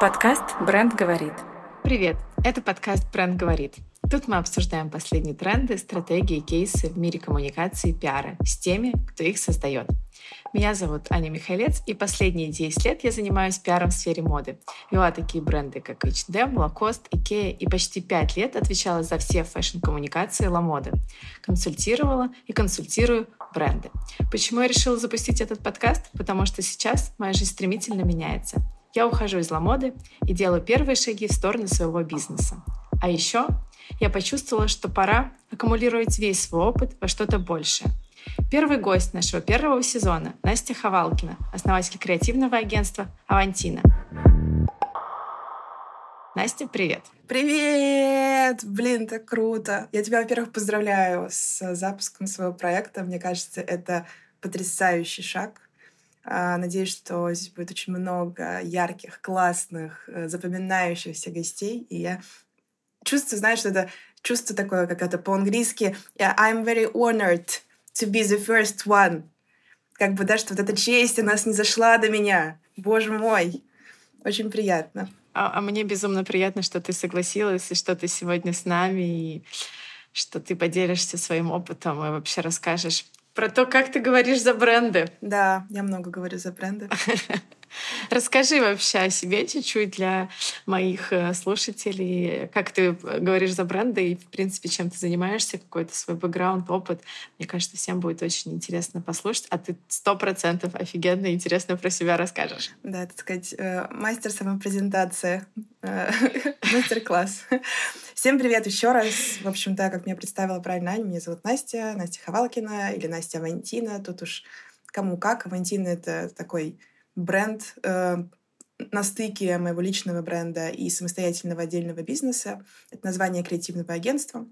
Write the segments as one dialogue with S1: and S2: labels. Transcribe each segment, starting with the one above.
S1: Подкаст «Бренд говорит».
S2: Привет! Это подкаст «Бренд говорит». Тут мы обсуждаем последние тренды, стратегии кейсы в мире коммуникации и пиара с теми, кто их создает. Меня зовут Аня Михайлец, и последние 10 лет я занимаюсь пиаром в сфере моды. Вела такие бренды, как H&M, Lacoste, Ikea, и почти 5 лет отвечала за все фэшн-коммуникации Ламоды. Консультировала и консультирую бренды. Почему я решила запустить этот подкаст? Потому что сейчас моя жизнь стремительно меняется. Я ухожу из Ламоды и делаю первые шаги в сторону своего бизнеса. А еще я почувствовала, что пора аккумулировать весь свой опыт во что-то большее. Первый гость нашего первого сезона – Настя Ховалкина, основатель креативного агентства «Авантина». Настя, привет!
S3: Привет! Блин, так круто! Я тебя, во-первых, поздравляю с запуском своего проекта. Мне кажется, это потрясающий шаг. А, надеюсь, что здесь будет очень много ярких, классных, э, запоминающихся гостей. И я чувствую, знаешь, это чувство такое, как это по-английски «I'm very honored to be the first one». Как бы, да, что вот эта честь у нас не зашла до меня. Боже мой! Очень приятно.
S2: А, а мне безумно приятно, что ты согласилась, и что ты сегодня с нами, и что ты поделишься своим опытом и вообще расскажешь про то, как ты говоришь за бренды.
S3: Да, я много говорю за бренды.
S2: Расскажи вообще о себе чуть-чуть для моих э, слушателей. Как ты говоришь за бренды и, в принципе, чем ты занимаешься, какой-то свой бэкграунд, опыт. Мне кажется, всем будет очень интересно послушать. А ты сто процентов офигенно и интересно про себя расскажешь.
S3: Да, так сказать, э, мастер самопрезентации. Э, мастер-класс. Всем привет еще раз. В общем-то, как меня представила правильно Аня, меня зовут Настя, Настя Ховалкина или Настя Авантина. Тут уж кому как. Авантина — это такой бренд э, на стыке моего личного бренда и самостоятельного отдельного бизнеса. Это название креативного агентства.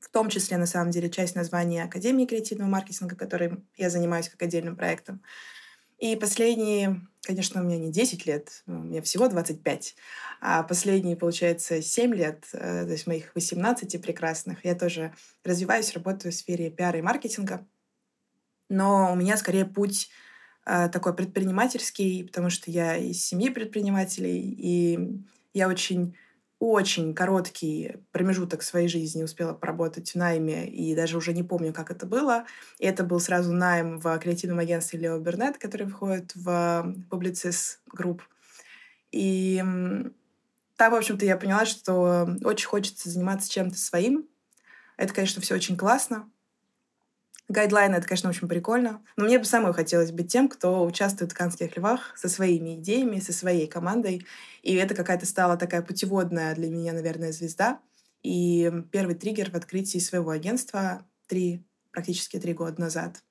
S3: В том числе, на самом деле, часть названия Академии креативного маркетинга, которой я занимаюсь как отдельным проектом. И последние, конечно, у меня не 10 лет, меня всего 25, а последние, получается, 7 лет, э, то есть моих 18 прекрасных, я тоже развиваюсь, работаю в сфере пиара и маркетинга. Но у меня скорее путь такой предпринимательский, потому что я из семьи предпринимателей, и я очень очень короткий промежуток своей жизни успела поработать в найме, и даже уже не помню, как это было. И это был сразу найм в креативном агентстве Лео Бернет, который входит в Publicis Group. И там, в общем-то, я поняла, что очень хочется заниматься чем-то своим. Это, конечно, все очень классно, Гайдлайны — это, конечно, очень прикольно. Но мне бы самой хотелось быть тем, кто участвует в «Канских львах» со своими идеями, со своей командой. И это какая-то стала такая путеводная для меня, наверное, звезда. И первый триггер в открытии своего агентства три, практически три года назад.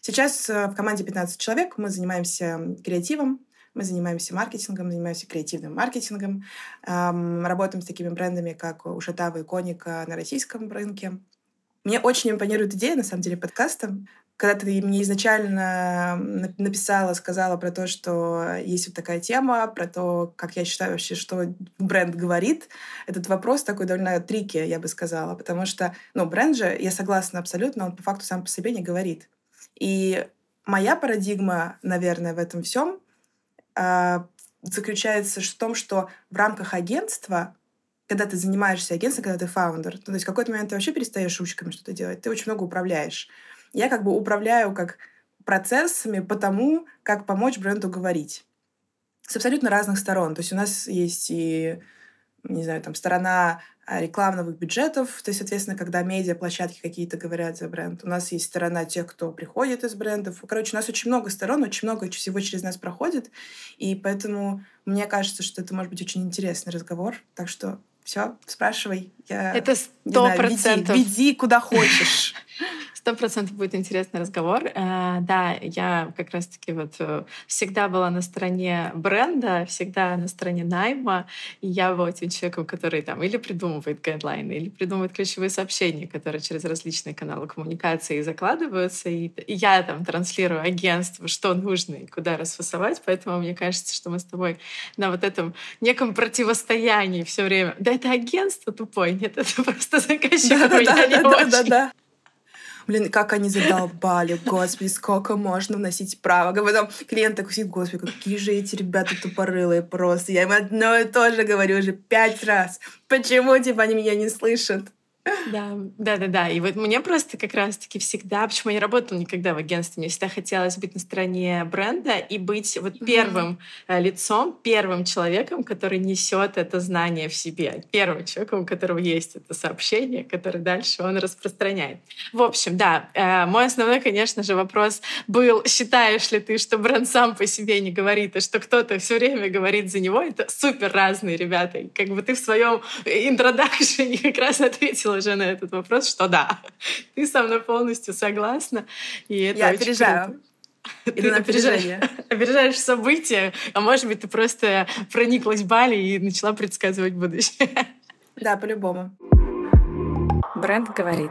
S3: Сейчас э, в команде 15 человек. Мы занимаемся креативом, мы занимаемся маркетингом, занимаемся креативным маркетингом, эм, работаем с такими брендами, как Ушатава и Коника на российском рынке, мне очень импонирует идея, на самом деле, подкаста. Когда ты мне изначально написала, сказала про то, что есть вот такая тема, про то, как я считаю вообще, что бренд говорит, этот вопрос такой довольно трики, я бы сказала, потому что, ну, бренд же, я согласна абсолютно, он по факту сам по себе не говорит. И моя парадигма, наверное, в этом всем э, заключается в том, что в рамках агентства когда ты занимаешься агентством, когда ты фаундер, ну, то есть в какой-то момент ты вообще перестаешь ручками что-то делать, ты очень много управляешь. Я как бы управляю как процессами по тому, как помочь бренду говорить. С абсолютно разных сторон. То есть у нас есть и, не знаю, там сторона а, рекламных бюджетов, то есть, соответственно, когда медиа-площадки какие-то говорят за бренд. У нас есть сторона тех, кто приходит из брендов. Короче, у нас очень много сторон, очень много всего через нас проходит, и поэтому мне кажется, что это может быть очень интересный разговор. Так что все, спрашивай.
S2: Я, Это сто процентов.
S3: Веди, веди куда хочешь.
S2: Сто процентов будет интересный разговор. Э, да, я как раз-таки вот э, всегда была на стороне бренда, всегда на стороне найма. И я была тем человеком, который там или придумывает гайдлайны, или придумывает ключевые сообщения, которые через различные каналы коммуникации закладываются. И, и я там транслирую агентству, что нужно и куда расфасовать. Поэтому мне кажется, что мы с тобой на вот этом неком противостоянии все время. Да это агентство тупое, нет, это просто заказчик да,
S3: да, да, да, да, да. Блин, как они задолбали, господи, сколько можно вносить правок. А потом клиент такой сидит, господи, какие же эти ребята тупорылые просто. Я им одно и то же говорю уже пять раз. Почему, типа, они меня не слышат?
S2: Да, да, да, да. И вот мне просто как раз-таки всегда, почему я не работала никогда в агентстве, мне всегда хотелось быть на стороне бренда и быть вот первым mm-hmm. лицом, первым человеком, который несет это знание в себе, первым человеком, у которого есть это сообщение, которое дальше он распространяет. В общем, да, э, мой основной, конечно же, вопрос был: считаешь ли ты, что бренд сам по себе не говорит, а что кто-то все время говорит за него? Это супер разные ребята. И как бы ты в своем интродакшене как раз ответила уже на этот вопрос, что да, ты со мной полностью согласна. И это
S3: Я опережаю.
S2: Ты опережаешь, опережаешь события, а может быть, ты просто прониклась Бали и начала предсказывать будущее.
S3: Да, по-любому.
S2: Бренд говорит.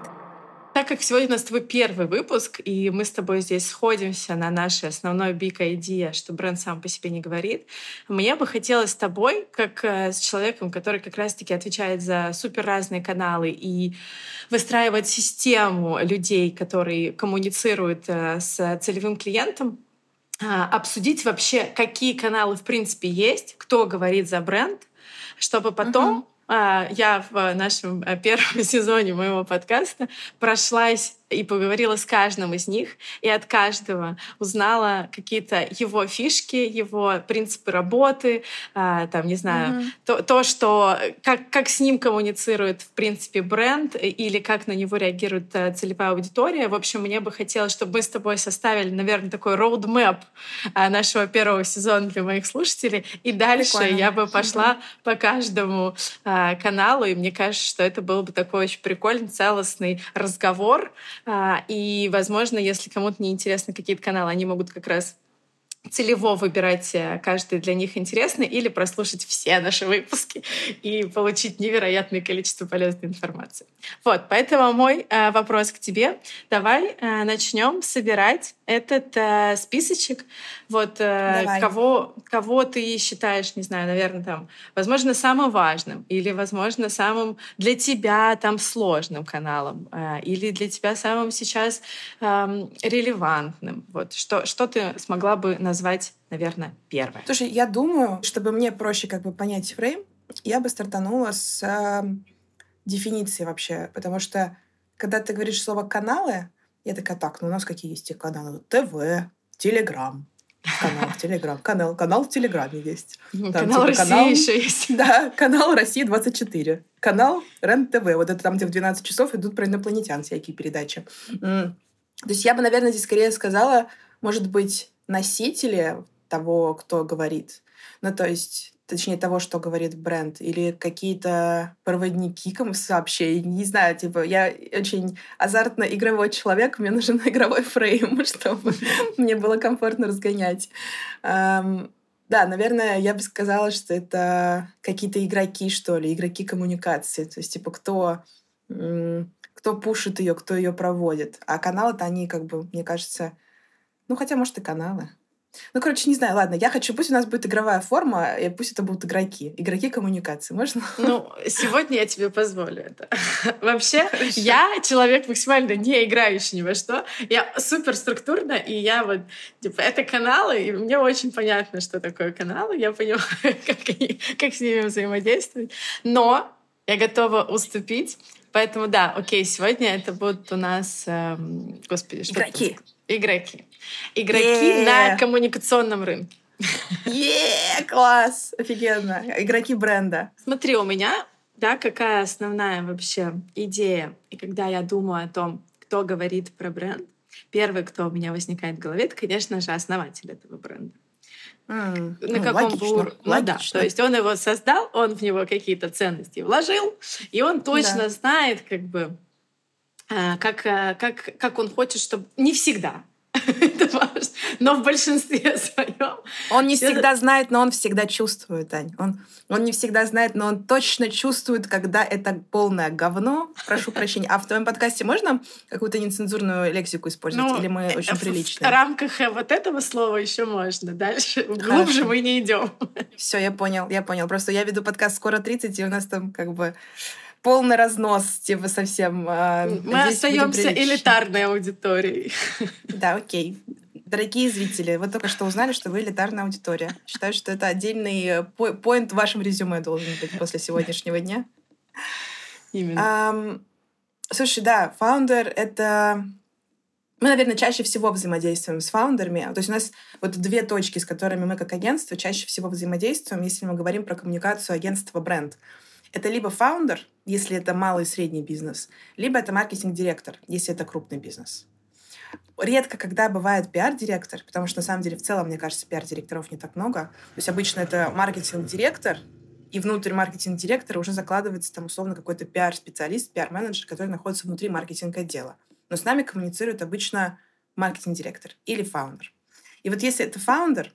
S2: Так как сегодня у нас твой первый выпуск, и мы с тобой здесь сходимся на нашей основной big idea, что бренд сам по себе не говорит, мне бы хотелось с тобой, как э, с человеком, который как раз-таки отвечает за супер разные каналы и выстраивает систему людей, которые коммуницируют э, с целевым клиентом, а, обсудить вообще, какие каналы в принципе есть, кто говорит за бренд, чтобы потом я в нашем э, первом сезоне моего подкаста прошлась и поговорила с каждым из них, и от каждого узнала какие-то его фишки, его принципы работы, а, там, не знаю, mm-hmm. то, то, что как, как с ним коммуницирует, в принципе, бренд или как на него реагирует э, целевая аудитория. В общем, мне бы хотелось, чтобы мы с тобой составили, наверное, такой а, нашего первого сезона для моих слушателей, и дальше Прикольно. я бы пошла mm-hmm. по каждому а, каналу, и мне кажется, что это был бы такой очень прикольный, целостный разговор, и, возможно, если кому-то не интересны какие-то каналы, они могут как раз целево выбирать э, каждый для них интересный или прослушать все наши выпуски и получить невероятное количество полезной информации. Вот, поэтому мой э, вопрос к тебе. Давай э, начнем собирать этот э, списочек. Вот э, кого, кого ты считаешь, не знаю, наверное, там, возможно, самым важным или, возможно, самым для тебя там сложным каналом э, или для тебя самым сейчас э, релевантным. Вот что, что ты смогла бы назвать, наверное, первое?
S3: Слушай, я думаю, чтобы мне проще как бы понять фрейм, я бы стартанула с э, дефиниции вообще, потому что когда ты говоришь слово каналы, я такая, так, ну у нас какие есть каналы? ТВ, Телеграм, канал в Телеграм. Канал, канал в Телеграме есть.
S2: Там, канал типа, России канал, еще есть.
S3: Да, канал России 24. Канал РЕН-ТВ. Вот это там, где в 12 часов идут про инопланетян всякие передачи. То есть я бы, наверное, здесь скорее сказала, может быть, носители того, кто говорит. Ну, то есть точнее того, что говорит бренд, или какие-то проводники сообщений, не знаю, типа, я очень азартно игровой человек, мне нужен игровой фрейм, чтобы мне было комфортно разгонять. Да, наверное, я бы сказала, что это какие-то игроки, что ли, игроки коммуникации. То есть, типа, кто, кто пушит ее, кто ее проводит. А каналы-то они, как бы, мне кажется, ну, хотя, может, и каналы. Ну, короче, не знаю, ладно, я хочу, пусть у нас будет игровая форма, и пусть это будут игроки. Игроки коммуникации, можно?
S2: Ну, сегодня я тебе позволю это. Вообще, Хорошо. я человек максимально не играющий ни во что. Я супер структурно, и я вот, типа, это каналы, и мне очень понятно, что такое каналы, я понимаю, как, они, как с ними взаимодействовать. Но я готова уступить. Поэтому да, окей, сегодня это будут у нас, эм, господи,
S3: что Игроки.
S2: Игроки. Игроки yeah. на коммуникационном рынке.
S3: Yeah, класс! Офигенно. Игроки бренда.
S2: Смотри, у меня, да, какая основная вообще идея. И когда я думаю о том, кто говорит про бренд, первый, кто у меня возникает в голове, это, конечно же, основатель этого бренда.
S3: Mm, на ну, каком логично, ур...
S2: ну, да, то есть он его создал, он в него какие-то ценности вложил, и он точно да. знает, как бы, как, а, как, как он хочет, чтобы... Не всегда, это важно, но в большинстве своем.
S3: Он не всегда знает, но он всегда чувствует, Ань. Он, он не всегда знает, но он точно чувствует, когда это полное говно. Прошу прощения. А в твоем подкасте можно какую-то нецензурную лексику использовать? Ну, Или мы э, очень приличные?
S2: В рамках э, вот этого слова еще можно. Дальше Хорошо. глубже мы не идем.
S3: Все, я понял, я понял. Просто я веду подкаст «Скоро 30», и у нас там как бы полный разнос, типа совсем.
S2: А, Мы остаемся элитарной аудиторией.
S3: Да, окей. Дорогие зрители, вы только что узнали, что вы элитарная аудитория. Считаю, что это отдельный поинт в вашем резюме должен быть после сегодняшнего дня.
S2: Именно.
S3: Um, слушай, да, фаундер — это... Мы, наверное, чаще всего взаимодействуем с фаундерами. То есть у нас вот две точки, с которыми мы как агентство чаще всего взаимодействуем, если мы говорим про коммуникацию агентства-бренд. Это либо фаундер, если это малый и средний бизнес, либо это маркетинг-директор, если это крупный бизнес. Редко, когда бывает пиар-директор, потому что, на самом деле, в целом, мне кажется, пиар-директоров не так много. То есть обычно это маркетинг-директор, и внутрь маркетинг-директора уже закладывается там условно какой-то пиар-специалист, пиар-менеджер, который находится внутри маркетинг-отдела. Но с нами коммуницирует обычно маркетинг-директор или founder. И вот если это founder,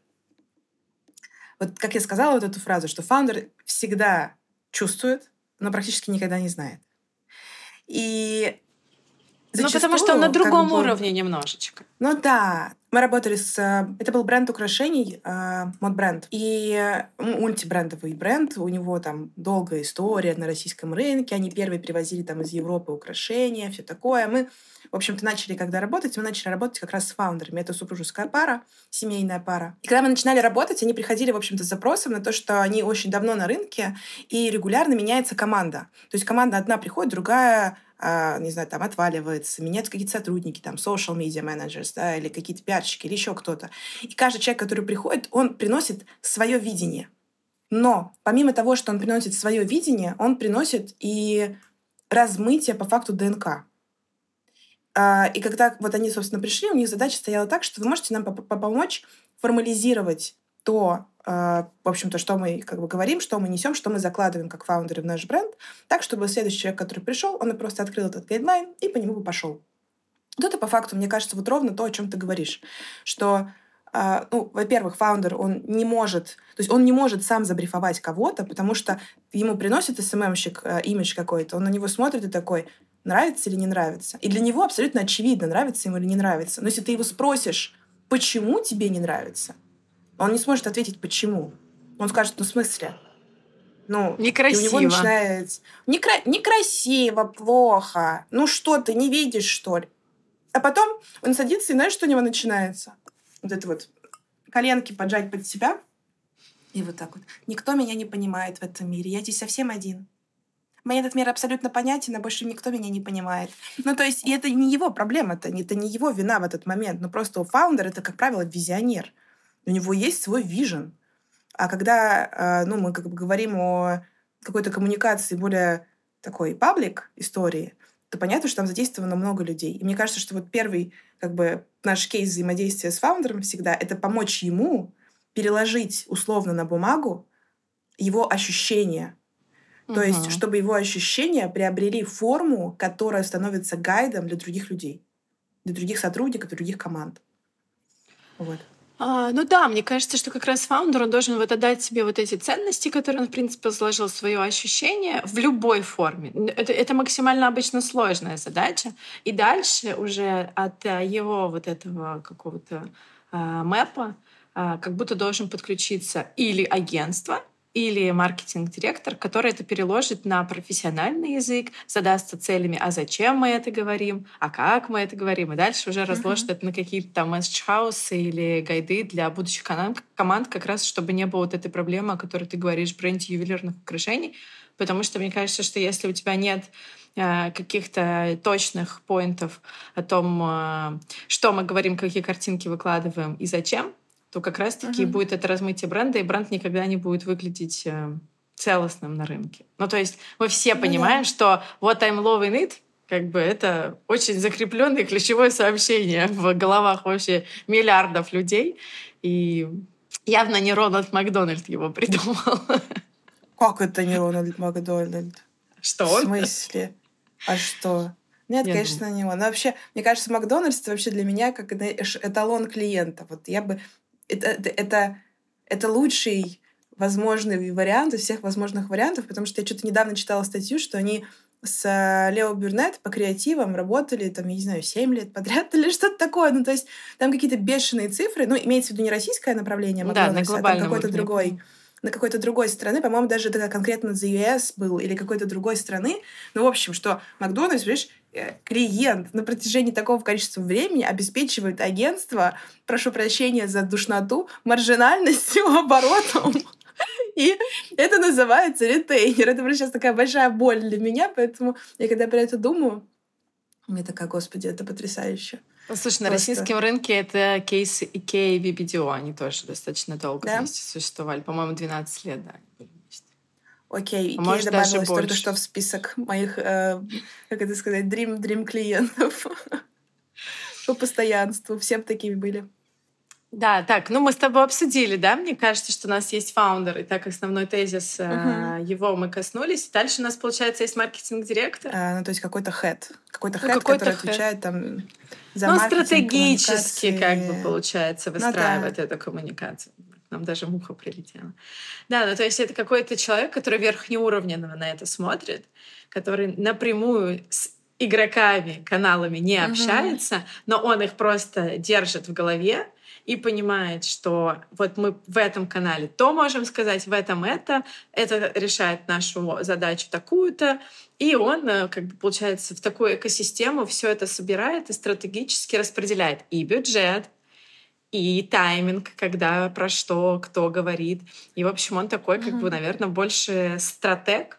S3: вот как я сказала вот эту фразу, что founder всегда чувствует, но практически никогда не знает. И
S2: ну, потому что он на другом как бы, уровне немножечко.
S3: Ну да. Мы работали с... Э, это был бренд украшений, э, мод-бренд. И мультибрендовый бренд. У него там долгая история на российском рынке. Они первые привозили там из Европы украшения, все такое. Мы, в общем-то, начали когда работать, мы начали работать как раз с фаундерами. Это супружеская пара, семейная пара. И когда мы начинали работать, они приходили, в общем-то, с запросом на то, что они очень давно на рынке, и регулярно меняется команда. То есть команда одна приходит, другая не знаю, там отваливается, меняются какие-то сотрудники, там, social media managers, да, или какие-то пиарщики, или еще кто-то. И каждый человек, который приходит, он приносит свое видение. Но помимо того, что он приносит свое видение, он приносит и размытие по факту ДНК. А, и когда вот они, собственно, пришли, у них задача стояла так, что вы можете нам помочь формализировать то, а, в общем-то, что мы как бы говорим, что мы несем, что мы закладываем как фаундеры в наш бренд, так, чтобы следующий человек, который пришел, он просто открыл этот гайдлайн и по нему бы пошел. Вот это по факту, мне кажется, вот ровно то, о чем ты говоришь, что Э, ну, во-первых, фаундер, он не может, то есть он не может сам забрифовать кого-то, потому что ему приносит СММщик uh, имидж какой-то, он на него смотрит и такой, нравится или не нравится. И для него абсолютно очевидно, нравится ему или не нравится. Но если ты его спросишь, почему тебе не нравится, он не сможет ответить, почему. Он скажет, ну, в смысле? Ну,
S2: Некрасиво.
S3: И у него начинается... Некра... Некрасиво, плохо. Ну что, ты не видишь, что ли? А потом он садится, и знаешь, что у него начинается? Вот это вот коленки поджать под себя. И вот так вот. Никто меня не понимает в этом мире. Я здесь совсем один. Мне этот мир абсолютно понятен, а больше никто меня не понимает. Ну, то есть, и это не его проблема, это, это не его вина в этот момент. Но просто у фаундера это, как правило, визионер. У него есть свой вижен. А когда а, ну, мы как бы говорим о какой-то коммуникации более такой паблик истории, то понятно, что там задействовано много людей. И мне кажется, что вот первый как бы наш кейс взаимодействия с фаундером всегда — это помочь ему переложить условно на бумагу его ощущения. То угу. есть, чтобы его ощущения приобрели форму, которая становится гайдом для других людей, для других сотрудников, для других команд. Вот.
S2: А, ну да, мне кажется, что как раз фаундер, он должен вот отдать себе вот эти ценности, которые он, в принципе, сложил свое ощущение в любой форме. Это, это максимально обычно сложная задача. И дальше уже от э, его вот этого какого-то а, мэпа а, как будто должен подключиться или агентство, или маркетинг-директор, который это переложит на профессиональный язык, задастся целями, а зачем мы это говорим, а как мы это говорим, и дальше уже разложит uh-huh. это на какие-то там месседж-хаусы или гайды для будущих команд, как раз чтобы не было вот этой проблемы, о которой ты говоришь, в бренде ювелирных украшений, потому что мне кажется, что если у тебя нет э, каких-то точных поинтов о том, э, что мы говорим, какие картинки выкладываем и зачем, то как раз-таки uh-huh. будет это размытие бренда, и бренд никогда не будет выглядеть э, целостным на рынке. Ну, то есть мы все ну, понимаем, да. что вот I'm loving it, как бы это очень закрепленное ключевое сообщение в головах вообще миллиардов людей. И явно не Рональд Макдональд его придумал.
S3: Как это не Рональд Макдональд?
S2: Что
S3: он? В смысле? А что? Нет, я конечно, думаю. не он. Но вообще, мне кажется, Макдональдс это вообще для меня как эталон клиента. Вот я бы это, это, это, это лучший возможный вариант из всех возможных вариантов, потому что я что-то недавно читала статью, что они с э, Лео Бюрнет по креативам работали, там, я не знаю, 7 лет подряд или что-то такое. Ну, то есть там какие-то бешеные цифры. Ну, имеется в виду не российское направление Макдональдса, да, а там какой-то другой на какой-то другой страны, по-моему, даже это конкретно за US был или какой-то другой страны. Ну, в общем, что Макдональдс, видишь, э, клиент на протяжении такого количества времени обеспечивает агентство, прошу прощения за душноту, маржинальностью, оборотом. И это называется ретейнер. Это сейчас такая большая боль для меня, поэтому я когда про это думаю, мне такая, господи, это потрясающе.
S2: Слушай, Просто... на российском рынке это кейсы IKEA и BBDO. Они тоже достаточно долго да? вместе существовали. По-моему, 12 лет, да.
S3: Окей, а Ikea добавилась только что в список моих, э, как это сказать, dream, dream клиентов по постоянству. Всем такими были.
S2: Да, так, ну мы с тобой обсудили, да, мне кажется, что у нас есть фаундер, и так основной тезис, uh-huh. его мы коснулись. Дальше у нас, получается, есть маркетинг-директор.
S3: А, ну, то есть какой-то хед. Какой-то хед, ну, какой который head. отвечает там за
S2: Ну, стратегически, как бы, получается, выстраивает ну, да. эту коммуникацию. Нам даже муха прилетела. Да, ну то есть это какой-то человек, который верхнеуровненно на это смотрит, который напрямую с игроками, каналами не uh-huh. общается, но он их просто держит в голове, и понимает, что вот мы в этом канале то можем сказать, в этом это, это решает нашу задачу такую-то, и он, э, как бы, получается, в такую экосистему все это собирает и стратегически распределяет и бюджет, и тайминг, когда про что кто говорит. И, в общем, он такой, как mm-hmm. бы, наверное, больше стратег.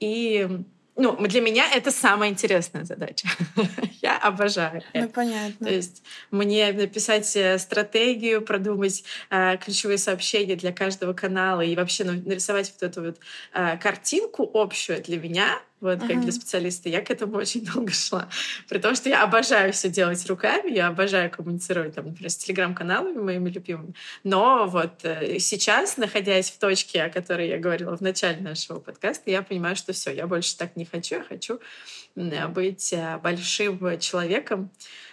S2: И ну, для меня это самая интересная задача. Я обожаю.
S3: Ну, понятно.
S2: То есть мне написать э, стратегию, продумать э, ключевые сообщения для каждого канала и вообще ну, нарисовать вот эту вот э, картинку общую для меня вот uh-huh. как для специалиста, я к этому очень долго шла. При том, что я обожаю все делать руками, я обожаю коммуницировать, там, например, с телеграм-каналами моими любимыми. Но вот э, сейчас, находясь в точке, о которой я говорила в начале нашего подкаста, я понимаю, что все, я больше так не хочу, я хочу быть э, большим человеком,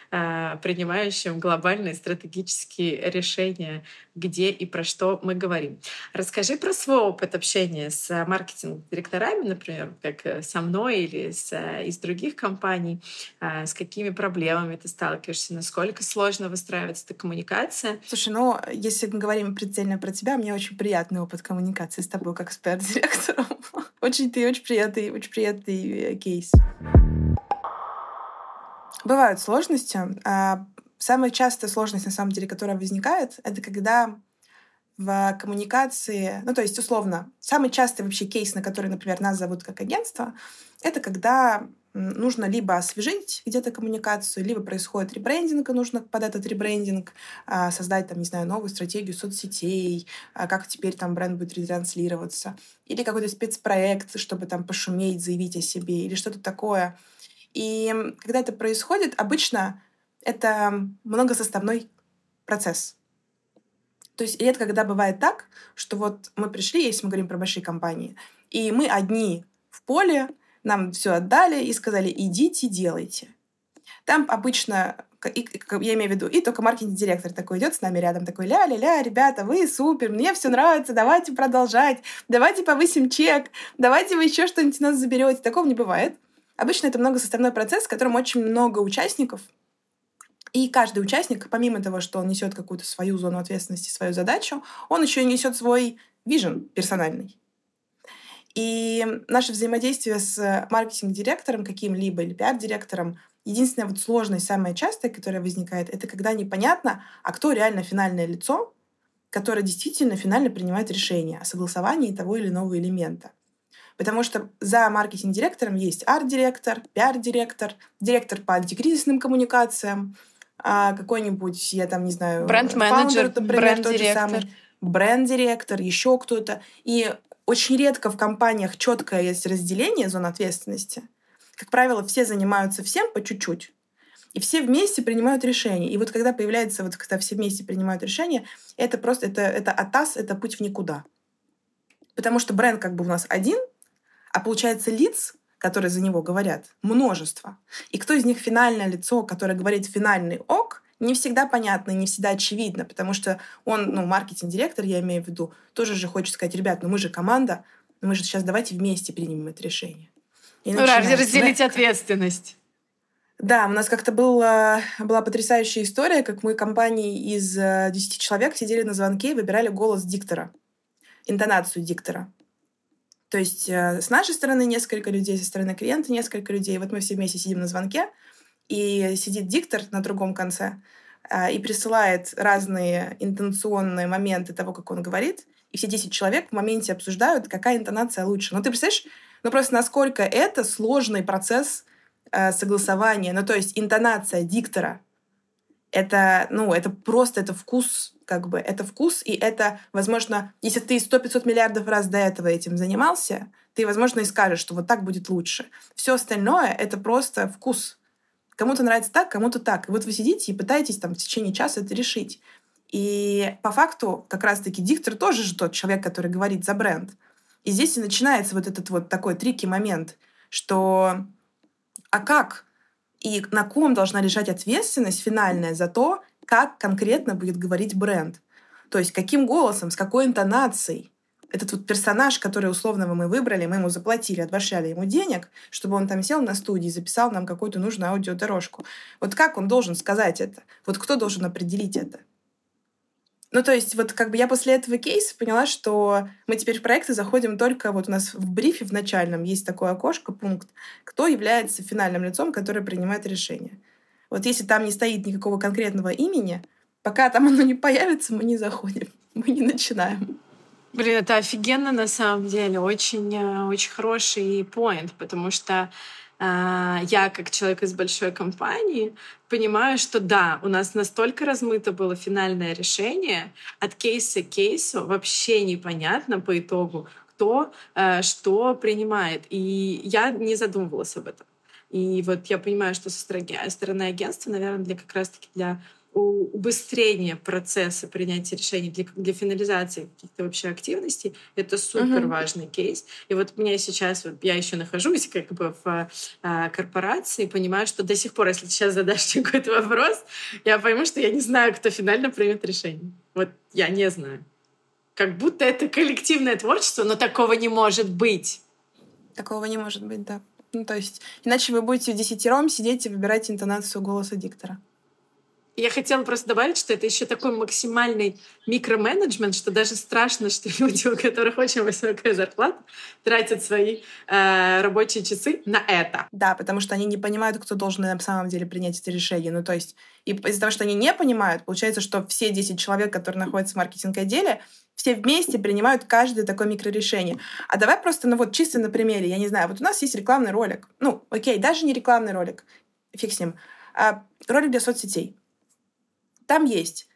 S2: принимающим глобальные стратегические решения, где и про что мы говорим. Расскажи про свой опыт общения с маркетинг-директорами, например, как э, со мной или с, э, из других компаний, а, с какими проблемами ты сталкиваешься, насколько сложно выстраивается эта коммуникация.
S3: Слушай, ну, если мы говорим прицельно про тебя, мне очень приятный опыт коммуникации с тобой как с пиар-директором. Очень ты очень приятный, очень приятный э, кейс. Бывают сложности. А, самая частая сложность, на самом деле, которая возникает, это когда в коммуникации, ну, то есть, условно, самый частый вообще кейс, на который, например, нас зовут как агентство, это когда нужно либо освежить где-то коммуникацию, либо происходит ребрендинг, и нужно под этот ребрендинг а, создать, там, не знаю, новую стратегию соцсетей, а, как теперь там бренд будет ретранслироваться, или какой-то спецпроект, чтобы там пошуметь, заявить о себе, или что-то такое — и когда это происходит, обычно это многосоставной процесс. То есть редко когда бывает так, что вот мы пришли, если мы говорим про большие компании, и мы одни в поле, нам все отдали и сказали, идите, делайте. Там обычно, я имею в виду, и только маркетинг-директор такой идет с нами рядом, такой, ля-ля-ля, ребята, вы супер, мне все нравится, давайте продолжать, давайте повысим чек, давайте вы еще что-нибудь нас заберете. Такого не бывает. Обычно это многосоставной процесс, в котором очень много участников, и каждый участник, помимо того, что он несет какую-то свою зону ответственности, свою задачу, он еще и несет свой вижен персональный. И наше взаимодействие с маркетинг-директором каким-либо или пиар-директором, единственная вот сложность, самая частая, которая возникает, это когда непонятно, а кто реально финальное лицо, которое действительно финально принимает решение о согласовании того или иного элемента. Потому что за маркетинг-директором есть арт-директор, пиар-директор, директор по антикризисным коммуникациям, а какой-нибудь, я там не знаю,
S2: бренд-менеджер, бренд-директор.
S3: Бренд-директор, еще кто-то. И очень редко в компаниях четкое есть разделение зон ответственности. Как правило, все занимаются всем по чуть-чуть. И все вместе принимают решения. И вот когда появляется, вот когда все вместе принимают решения, это просто, это, это атас, это путь в никуда. Потому что бренд как бы у нас один, а получается лиц, которые за него говорят, множество. И кто из них финальное лицо, которое говорит финальный ок, не всегда понятно и не всегда очевидно, потому что он, ну, маркетинг-директор, я имею в виду, тоже же хочет сказать, ребят, ну мы же команда, ну мы же сейчас давайте вместе примем это решение.
S2: И ну, разделить ответственность.
S3: Да, у нас как-то была, была потрясающая история, как мы компании из 10 э, человек сидели на звонке и выбирали голос диктора. интонацию диктора. То есть э, с нашей стороны несколько людей, со стороны клиента несколько людей. Вот мы все вместе сидим на звонке, и сидит диктор на другом конце э, и присылает разные интонационные моменты того, как он говорит. И все 10 человек в моменте обсуждают, какая интонация лучше. Ну, ты представляешь, ну просто насколько это сложный процесс э, согласования. Ну, то есть интонация диктора это, ну, это просто, это вкус, как бы, это вкус, и это, возможно, если ты 100-500 миллиардов раз до этого этим занимался, ты, возможно, и скажешь, что вот так будет лучше. Все остальное — это просто вкус. Кому-то нравится так, кому-то так. И вот вы сидите и пытаетесь там в течение часа это решить. И по факту как раз-таки диктор тоже же тот человек, который говорит за бренд. И здесь и начинается вот этот вот такой трики момент, что а как и на ком должна лежать ответственность финальная за то, как конкретно будет говорить бренд. То есть каким голосом, с какой интонацией. Этот вот персонаж, который условного мы выбрали, мы ему заплатили, отбашляли ему денег, чтобы он там сел на студии и записал нам какую-то нужную аудиодорожку. Вот как он должен сказать это? Вот кто должен определить это? Ну, то есть, вот как бы я после этого кейса поняла, что мы теперь в проекты заходим только вот у нас в брифе в начальном есть такое окошко, пункт, кто является финальным лицом, который принимает решение. Вот если там не стоит никакого конкретного имени, пока там оно не появится, мы не заходим, мы не начинаем.
S2: Блин, это офигенно на самом деле, очень, э, очень хороший поинт, потому что а, я, как человек из большой компании, понимаю, что да, у нас настолько размыто было финальное решение, от кейса к кейсу вообще непонятно по итогу, кто э, что принимает. И я не задумывалась об этом. И вот я понимаю, что со стороны агентства, наверное, для как раз-таки для убыстрение процесса принятия решений для, для финализации каких-то вообще активностей, это супер важный uh-huh. кейс. И вот меня сейчас, вот я еще нахожусь как бы в а, корпорации, понимаю, что до сих пор, если ты сейчас задашь какой-то вопрос, я пойму, что я не знаю, кто финально примет решение. Вот я не знаю. Как будто это коллективное творчество, но такого не может быть.
S3: Такого не может быть, да. Ну, то есть, иначе вы будете в десятером сидеть и выбирать интонацию голоса диктора.
S2: Я хотела просто добавить, что это еще такой максимальный микроменеджмент, что даже страшно, что люди, у которых очень высокая зарплата, тратят свои э, рабочие часы на это.
S3: Да, потому что они не понимают, кто должен на самом деле принять это решение. Ну, то есть, и из-за того, что они не понимают, получается, что все 10 человек, которые находятся в маркетинг-отделе, все вместе принимают каждое такое микрорешение. А давай просто, ну вот чисто на примере, я не знаю, вот у нас есть рекламный ролик. Ну, окей, даже не рекламный ролик, фиг с ним. А ролик для соцсетей там есть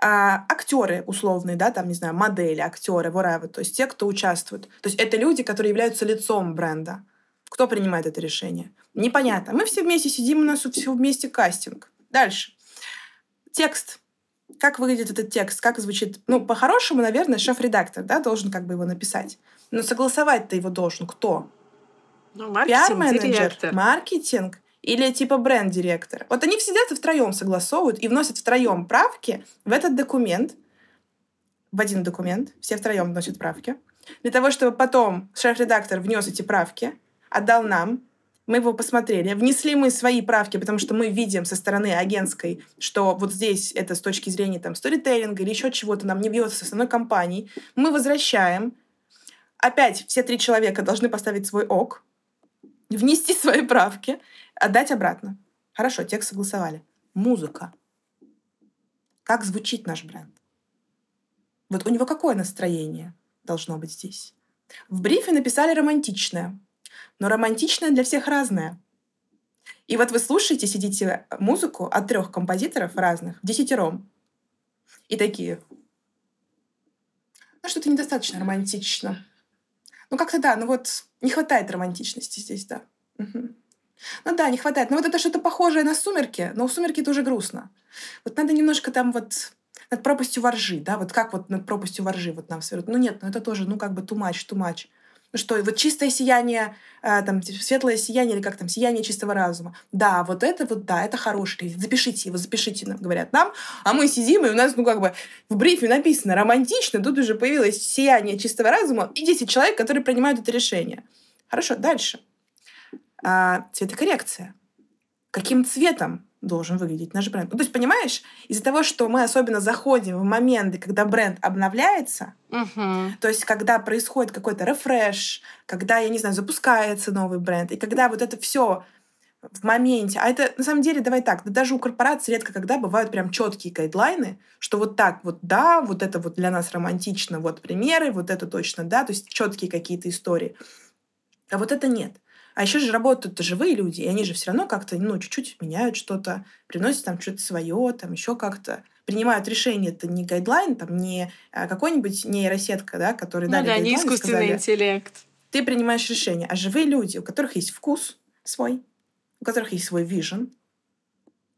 S3: а, актеры условные, да, там, не знаю, модели, актеры, whatever, то есть те, кто участвует. То есть это люди, которые являются лицом бренда. Кто принимает это решение? Непонятно. Мы все вместе сидим, у нас все вместе кастинг. Дальше. Текст. Как выглядит этот текст? Как звучит? Ну, по-хорошему, наверное, шеф-редактор, да, должен как бы его написать. Но согласовать-то его должен кто?
S2: Ну, маркетинг, Пиар-менеджер, директор.
S3: маркетинг, или типа бренд-директор. Вот они сидят и втроем согласовывают и вносят втроем правки в этот документ, в один документ, все втроем вносят правки, для того, чтобы потом шеф-редактор внес эти правки, отдал нам, мы его посмотрели, внесли мы свои правки, потому что мы видим со стороны агентской, что вот здесь это с точки зрения там сторителлинга или еще чего-то нам не бьется с основной компанией. Мы возвращаем. Опять все три человека должны поставить свой ок, внести свои правки, отдать обратно. Хорошо, текст согласовали. Музыка. Как звучит наш бренд? Вот у него какое настроение должно быть здесь? В брифе написали романтичное, но романтичное для всех разное. И вот вы слушаете, сидите музыку от трех композиторов разных, десятером, и такие, ну что-то недостаточно романтично. Ну как-то да, ну вот не хватает романтичности здесь, да. Угу. Ну да, не хватает. Но вот это что-то похожее на «Сумерки», но у «Сумерки» это уже грустно. Вот надо немножко там вот над пропастью воржи, да, вот как вот над пропастью воржи вот нам все Ну нет, ну это тоже, ну как бы much. Ну что, вот чистое сияние, э, там, светлое сияние, или как там, сияние чистого разума. Да, вот это вот, да, это хороший. Запишите его, запишите, нам говорят нам. А мы сидим, и у нас, ну, как бы, в брифе написано романтично, тут уже появилось сияние чистого разума и 10 человек, которые принимают это решение. Хорошо, дальше а, цветокоррекция. Каким цветом должен выглядеть наш бренд. Ну, то есть, понимаешь, из-за того, что мы особенно заходим в моменты, когда бренд обновляется,
S2: Мгм.
S3: то есть, когда происходит какой-то рефреш, когда, я не знаю, запускается новый бренд, и когда вот это все в моменте. А это, на самом деле, давай так, да даже у корпораций редко когда бывают прям четкие гайдлайны, что вот так вот да, вот это вот для нас романтично, вот примеры, вот это точно да, то есть четкие какие-то истории. А вот это нет. А еще же работают живые люди, и они же все равно как-то, ну, чуть-чуть меняют что-то, приносят там что-то свое, там еще как-то принимают решение. Это не гайдлайн, там не а, какой-нибудь нейросетка, да, который
S2: Ну
S3: дали
S2: да, не искусственный
S3: сказали,
S2: интеллект.
S3: ты принимаешь решение. А живые люди, у которых есть вкус свой, у которых есть свой вижен,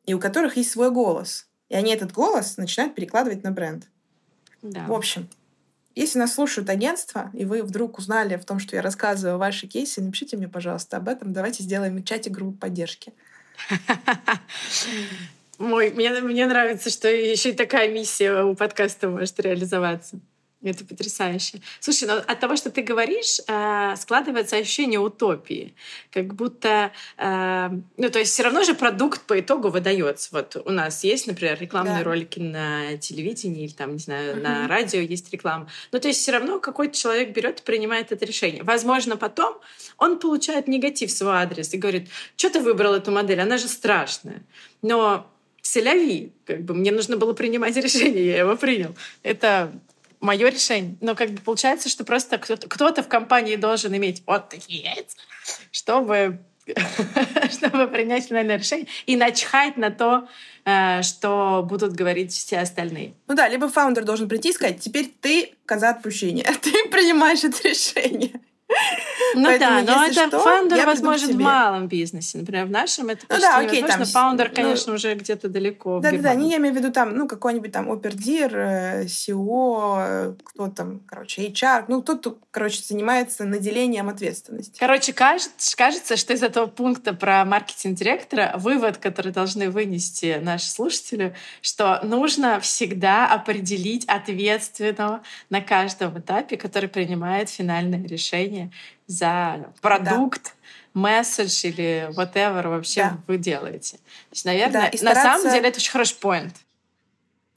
S3: и у которых есть свой голос. И они этот голос начинают перекладывать на бренд.
S2: Да.
S3: В общем, если нас слушают агентства, и вы вдруг узнали в том, что я рассказываю ваши кейсы, напишите мне, пожалуйста, об этом. Давайте сделаем в чате группу поддержки.
S2: Мой, мне, мне нравится, что еще и такая миссия у подкаста может реализоваться. Это потрясающе. Слушай, ну от того, что ты говоришь, э, складывается ощущение утопии. Как будто, э, ну то есть все равно же продукт по итогу выдается. Вот у нас есть, например, рекламные
S3: Да.
S2: ролики на телевидении или там, не знаю,
S3: Мгм.
S2: на радио есть реклама. Ну то есть все равно какой-то человек берет и принимает это решение. Возможно, потом он получает негатив в свой адрес и говорит, что ты выбрал эту модель, она же страшная. Но селяви, как бы мне нужно было принимать решение, я его принял. Это мое решение. Но как бы получается, что просто кто-то, в компании должен иметь вот такие яйца, чтобы чтобы принять финальное решение и начхать на то, э, что будут говорить все остальные.
S3: Ну да, либо фаундер должен прийти и сказать, теперь ты коза отпущения, ты принимаешь это решение.
S2: Ну
S3: Поэтому,
S2: да, но это
S3: что,
S2: фаундер возможен в малом бизнесе. Например, в нашем это
S3: Ну
S2: почти
S3: да, окей,
S2: невозможно.
S3: там,
S2: Фаундер,
S3: ну,
S2: конечно, уже где-то далеко. в
S3: Да-да-да,
S2: Германии.
S3: не я имею в виду там, ну, какой-нибудь там опердир, SEO, э, кто там, короче, HR, ну, кто-то, короче, занимается наделением ответственности.
S2: Короче, кажется, кажется, что из этого пункта про маркетинг-директора вывод, который должны вынести наши слушатели, что нужно всегда определить ответственного на каждом этапе, который принимает финальное решение за продукт, месседж или whatever вообще
S3: Да.
S2: вы делаете. То есть, наверное,
S3: Да, и
S2: на самом
S3: стараться-
S2: деле это очень хороший поинт.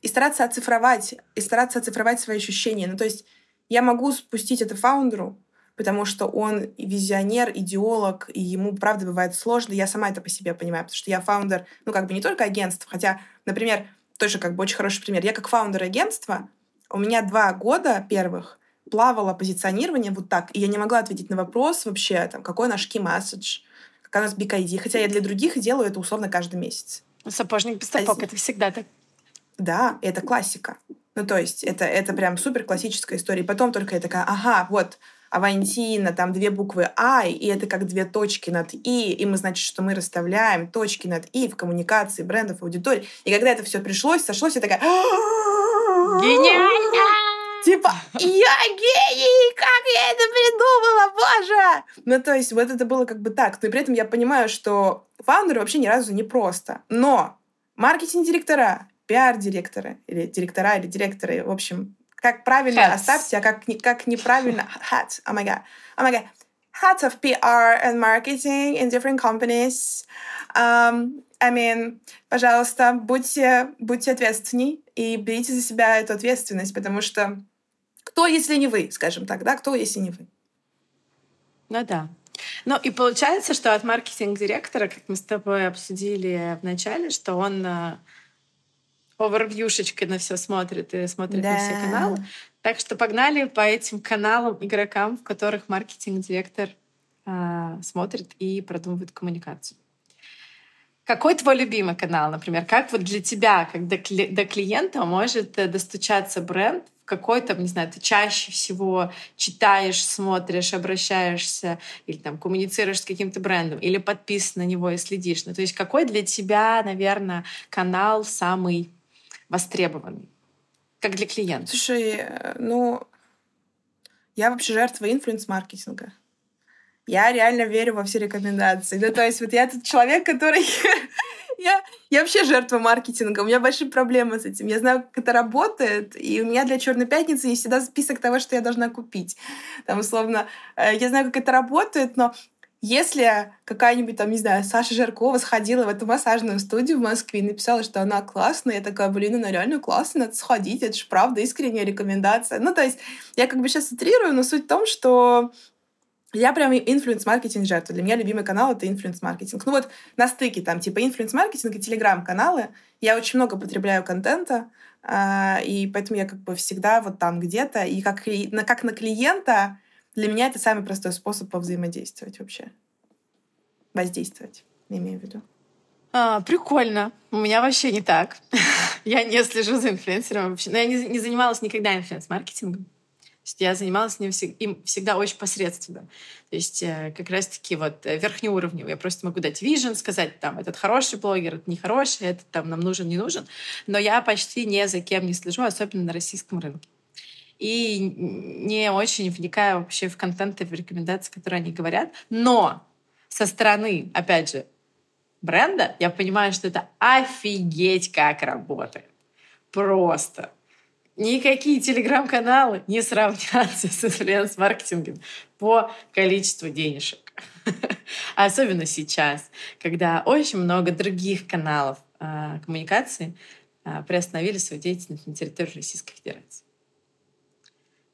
S3: И стараться оцифровать, и стараться оцифровать свои ощущения. Ну, то есть я могу спустить это фаундеру, потому что он визионер, идеолог, и ему, правда, бывает сложно. Я сама это по себе понимаю, потому что я фаундер, ну, как бы не только агентств, хотя, например, тоже как бы очень хороший пример. Я как фаундер агентства, у меня два года первых плавало позиционирование вот так, и я не могла ответить на вопрос вообще, там, какой наш key message, какая у нас big ID, хотя я для других делаю это условно каждый месяц.
S2: Сапожник без сапог, это всегда так.
S3: Да, это классика. Ну, то есть это, это прям супер классическая история. И потом только я такая, ага, вот, Авантина, там две буквы I, и это как две точки над И, и мы, значит, что мы расставляем точки над И в коммуникации брендов, аудитории. И когда это все пришлось, сошлось, я такая...
S2: Гениально!
S3: Типа, я гений! Как я это придумала, боже! Ну, то есть, вот это было как бы так. Но и при этом я понимаю, что фаундеры вообще ни разу не просто. Но маркетинг-директора, пиар-директоры, или директора, или директоры, в общем, как правильно
S2: Hats.
S3: оставьте, а как, как неправильно... Hats, oh my god, oh my god. Hats of PR and marketing in different companies. Um, I mean, пожалуйста, будьте, будьте ответственней и берите за себя эту ответственность, потому что кто, если не вы, скажем так, да, кто, если не вы?
S2: Ну да. Ну и получается, что от маркетинг-директора, как мы с тобой обсудили в начале, что он э, овервьюшечкой на все смотрит и смотрит на все
S3: Да.
S2: каналы. Так что погнали по этим каналам, игрокам, в которых маркетинг-директор э, смотрит и продумывает коммуникацию. Какой твой любимый канал, например? Как вот для тебя, как до, кли- до клиента может э, достучаться бренд? В какой там, не знаю, ты чаще всего читаешь, смотришь, обращаешься или там коммуницируешь с каким-то брендом, или подписан на него и следишь? Ну, то есть какой для тебя, наверное, канал самый востребованный? Как для клиента?
S3: Слушай, э, ну, я вообще жертва инфлюенс-маркетинга. Я реально верю во все рекомендации. Ну, то есть вот я тот человек, который... я, я вообще жертва маркетинга. У меня большие проблемы с этим. Я знаю, как это работает, и у меня для Черной пятницы есть всегда список того, что я должна купить. Там, условно, э, я знаю, как это работает, но если какая-нибудь там, не знаю, Саша Жаркова сходила в эту массажную студию в Москве и написала, что она классная, я такая, блин, она реально классная, надо сходить, это же правда искренняя рекомендация. Ну, то есть я как бы сейчас утрирую, но суть в том, что я прям инфлюенс-маркетинг жертва. Для меня любимый канал — это инфлюенс-маркетинг. Ну вот на стыке там типа инфлюенс-маркетинг и телеграм-каналы. Я очень много потребляю контента, э, и поэтому я как бы всегда вот там где-то. И как, на, как на клиента для меня это самый простой способ повзаимодействовать вообще. Воздействовать, имею в виду.
S2: А, прикольно. У меня вообще не так. я не слежу за инфлюенсером вообще. Но я не, не занималась никогда инфлюенс-маркетингом я занималась ним им всегда очень посредственно. То есть э, как раз-таки вот э, верхнеуровневый. Я просто могу дать вижен, сказать, там, этот хороший блогер, это нехороший, этот там нам нужен, не нужен. Но я почти ни за кем не слежу, особенно на российском рынке. И не очень вникаю вообще в контент и в рекомендации, которые они говорят. Но со стороны, опять же, бренда, я понимаю, что это офигеть как работает. Просто. Никакие телеграм-каналы не сравнятся с инфлюенс-маркетингом по количеству денежек. Особенно сейчас, когда очень много других каналов э, коммуникации э, приостановили свою деятельность на территории Российской Федерации.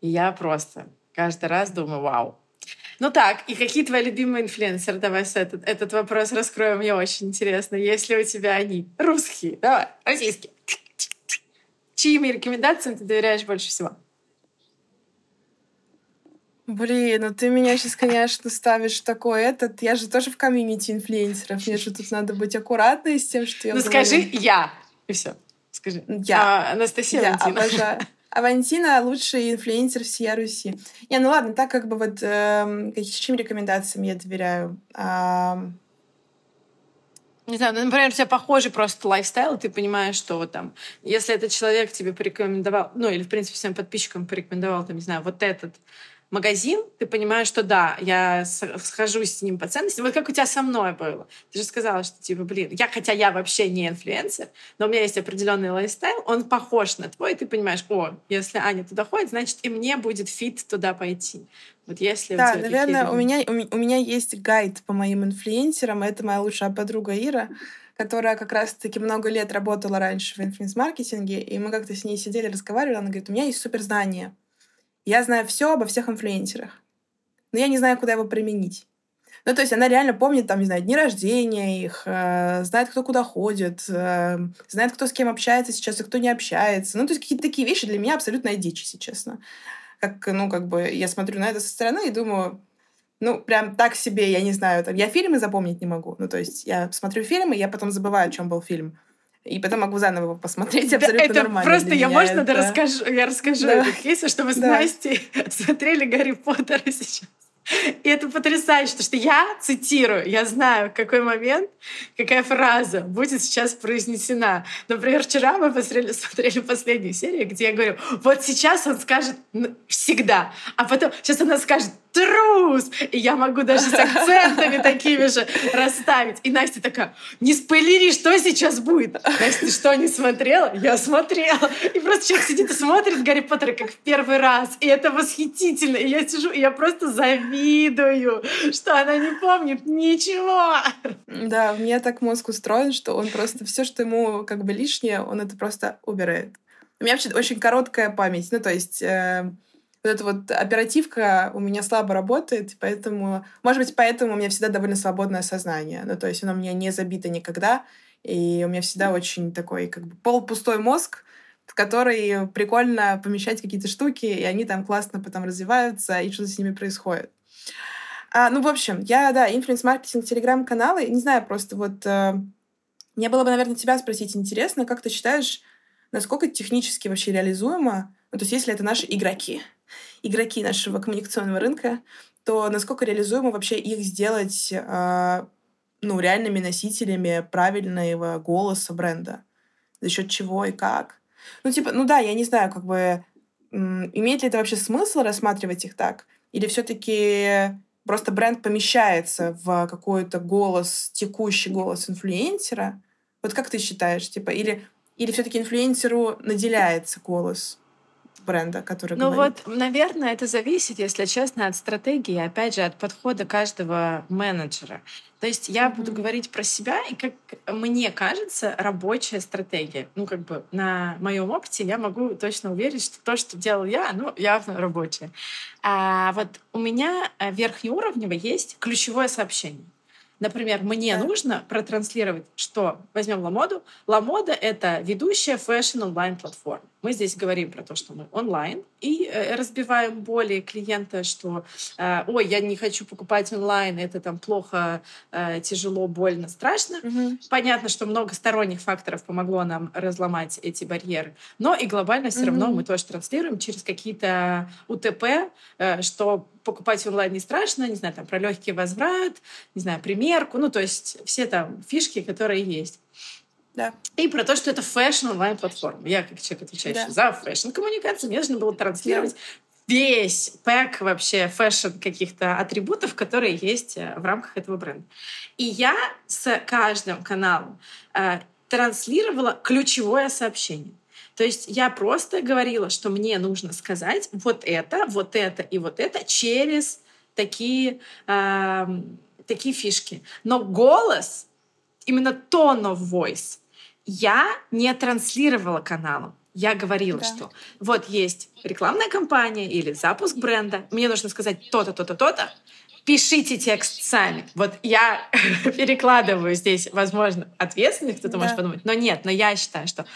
S2: И я просто каждый раз думаю, вау. Ну так, и какие твои любимые инфлюенсеры? Давай этот, этот вопрос раскроем, мне очень интересно. Есть ли у тебя они? Русские, давай, российские чьим рекомендациям ты доверяешь больше всего?
S3: Блин, ну ты меня сейчас, конечно, ставишь такой этот. Я же тоже в комьюнити инфлюенсеров. Мне же тут надо быть аккуратной с тем, что я
S2: Ну
S3: говорю.
S2: скажи «я», и все. Скажи.
S3: Я.
S2: А, Анастасия
S3: я
S2: Валентина.
S3: обожаю. Авантина — лучший инфлюенсер всей Руси. Не, ну ладно, так как бы вот э, каким рекомендациям я доверяю? Э,
S2: не знаю, ну, например, у тебя похожий просто лайфстайл, ты понимаешь, что вот там, если этот человек тебе порекомендовал, ну, или, в принципе, всем подписчикам порекомендовал, там, не знаю, вот этот магазин, ты понимаешь, что да, я схожусь с ним по ценностям. Вот как у тебя со мной было. Ты же сказала, что типа, блин, я, хотя я вообще не инфлюенсер, но у меня есть определенный лайфстайл, он похож на твой, и ты понимаешь, о, если Аня туда ходит, значит, и мне будет fit туда пойти. Вот если
S3: да, у наверное, у меня, у меня есть гайд по моим инфлюенсерам. Это моя лучшая подруга Ира, которая как раз-таки много лет работала раньше в инфлюенс-маркетинге, и мы как-то с ней сидели, разговаривали, она говорит, у меня есть суперзнание я знаю все обо всех инфлюенсерах, но я не знаю, куда его применить. Ну, то есть она реально помнит, там, не знаю, дни рождения их, э, знает, кто куда ходит, э, знает, кто с кем общается сейчас и кто не общается. Ну, то есть какие-то такие вещи для меня абсолютная дичь, если честно. Как, ну, как бы я смотрю на это со стороны и думаю, ну, прям так себе, я не знаю, там, я фильмы запомнить не могу. Ну, то есть я смотрю фильмы, я потом забываю, о чем был фильм и потом могу заново его посмотреть абсолютно
S2: это
S3: нормально.
S2: Просто я, можно, это... да, расскажу, я расскажу да. этот кейс, чтобы с
S3: да.
S2: Настей смотрели Гарри Поттера сейчас. И это потрясающе, потому что я цитирую, я знаю, в какой момент, какая фраза будет сейчас произнесена. Например, вчера мы посмотрели, смотрели последнюю серию, где я говорю, вот сейчас он скажет всегда, а потом сейчас она скажет трус! И я могу даже с акцентами такими же расставить. И Настя такая, не спойлери, что сейчас будет? Настя, ты что, не смотрела? Я смотрела. И просто человек сидит и смотрит Гарри Поттера как в первый раз. И это восхитительно. И я сижу, и я просто завидую, что она не помнит ничего.
S3: Да, у меня так мозг устроен, что он просто все, что ему как бы лишнее, он это просто убирает. У меня вообще очень короткая память. Ну, то есть э, вот эта вот оперативка у меня слабо работает, поэтому, может быть, поэтому у меня всегда довольно свободное сознание. Ну, то есть оно у меня не забито никогда, и у меня всегда очень такой как бы полупустой мозг, в который прикольно помещать какие-то штуки, и они там классно потом развиваются, и что-то с ними происходит. А, ну, в общем, я, да, инфлюенс-маркетинг, телеграм-каналы, не знаю, просто вот... Э, мне было бы, наверное, тебя спросить интересно, как ты считаешь, насколько технически вообще реализуемо, ну, то есть если это наши игроки, игроки нашего коммуникационного рынка, то насколько реализуемо вообще их сделать э, ну, реальными носителями правильного голоса бренда? За счет чего и как? Ну, типа, ну да, я не знаю, как бы, имеет ли это вообще смысл рассматривать их так? Или все-таки просто бренд помещается в какой-то голос, текущий голос инфлюенсера? Вот как ты считаешь, типа, или, или все-таки инфлюенсеру наделяется голос? Бренда, который
S2: Ну говорит. вот, наверное, это зависит, если честно, от стратегии, опять же, от подхода каждого менеджера. То есть я mm-hmm. буду говорить про себя, и как мне кажется, рабочая стратегия. Ну, как бы на моем опыте я могу точно уверить, что то, что делал я, ну, явно рабочее. А вот у меня э, верхнеуровнево есть ключевое сообщение. Например, мне да. нужно протранслировать, что возьмем Ламоду. Ламода — это ведущая фэшн онлайн-платформа. Мы здесь говорим про то, что мы онлайн, и э, разбиваем боли клиента, что э, «Ой, я не хочу покупать онлайн, это там плохо, э, тяжело, больно, страшно». Угу. Понятно, что много сторонних факторов помогло нам разломать эти барьеры, но и глобально все угу. равно мы тоже транслируем через какие-то УТП, что покупать онлайн не страшно, не знаю, там про легкий возврат, не знаю, примерку, ну то есть все там фишки, которые есть.
S3: Да.
S2: И про то, что это фэшн онлайн-платформа. Я, как человек, отвечающий да. за фэшн-коммуникацию, мне нужно было транслировать весь pack вообще фэшн каких-то атрибутов, которые есть э, в рамках этого бренда. И я с каждым каналом э, транслировала ключевое сообщение. То есть я просто говорила, что мне нужно сказать вот это, вот это и вот это через такие, э, такие фишки. Но голос, именно tone of voice, я не транслировала каналом. Я говорила, да. что вот есть рекламная кампания или запуск бренда, мне нужно сказать то-то, то-то, то-то, пишите текст сами. Вот я перекладываю здесь, возможно, ответственность, кто-то да. может подумать, но нет, но я считаю, что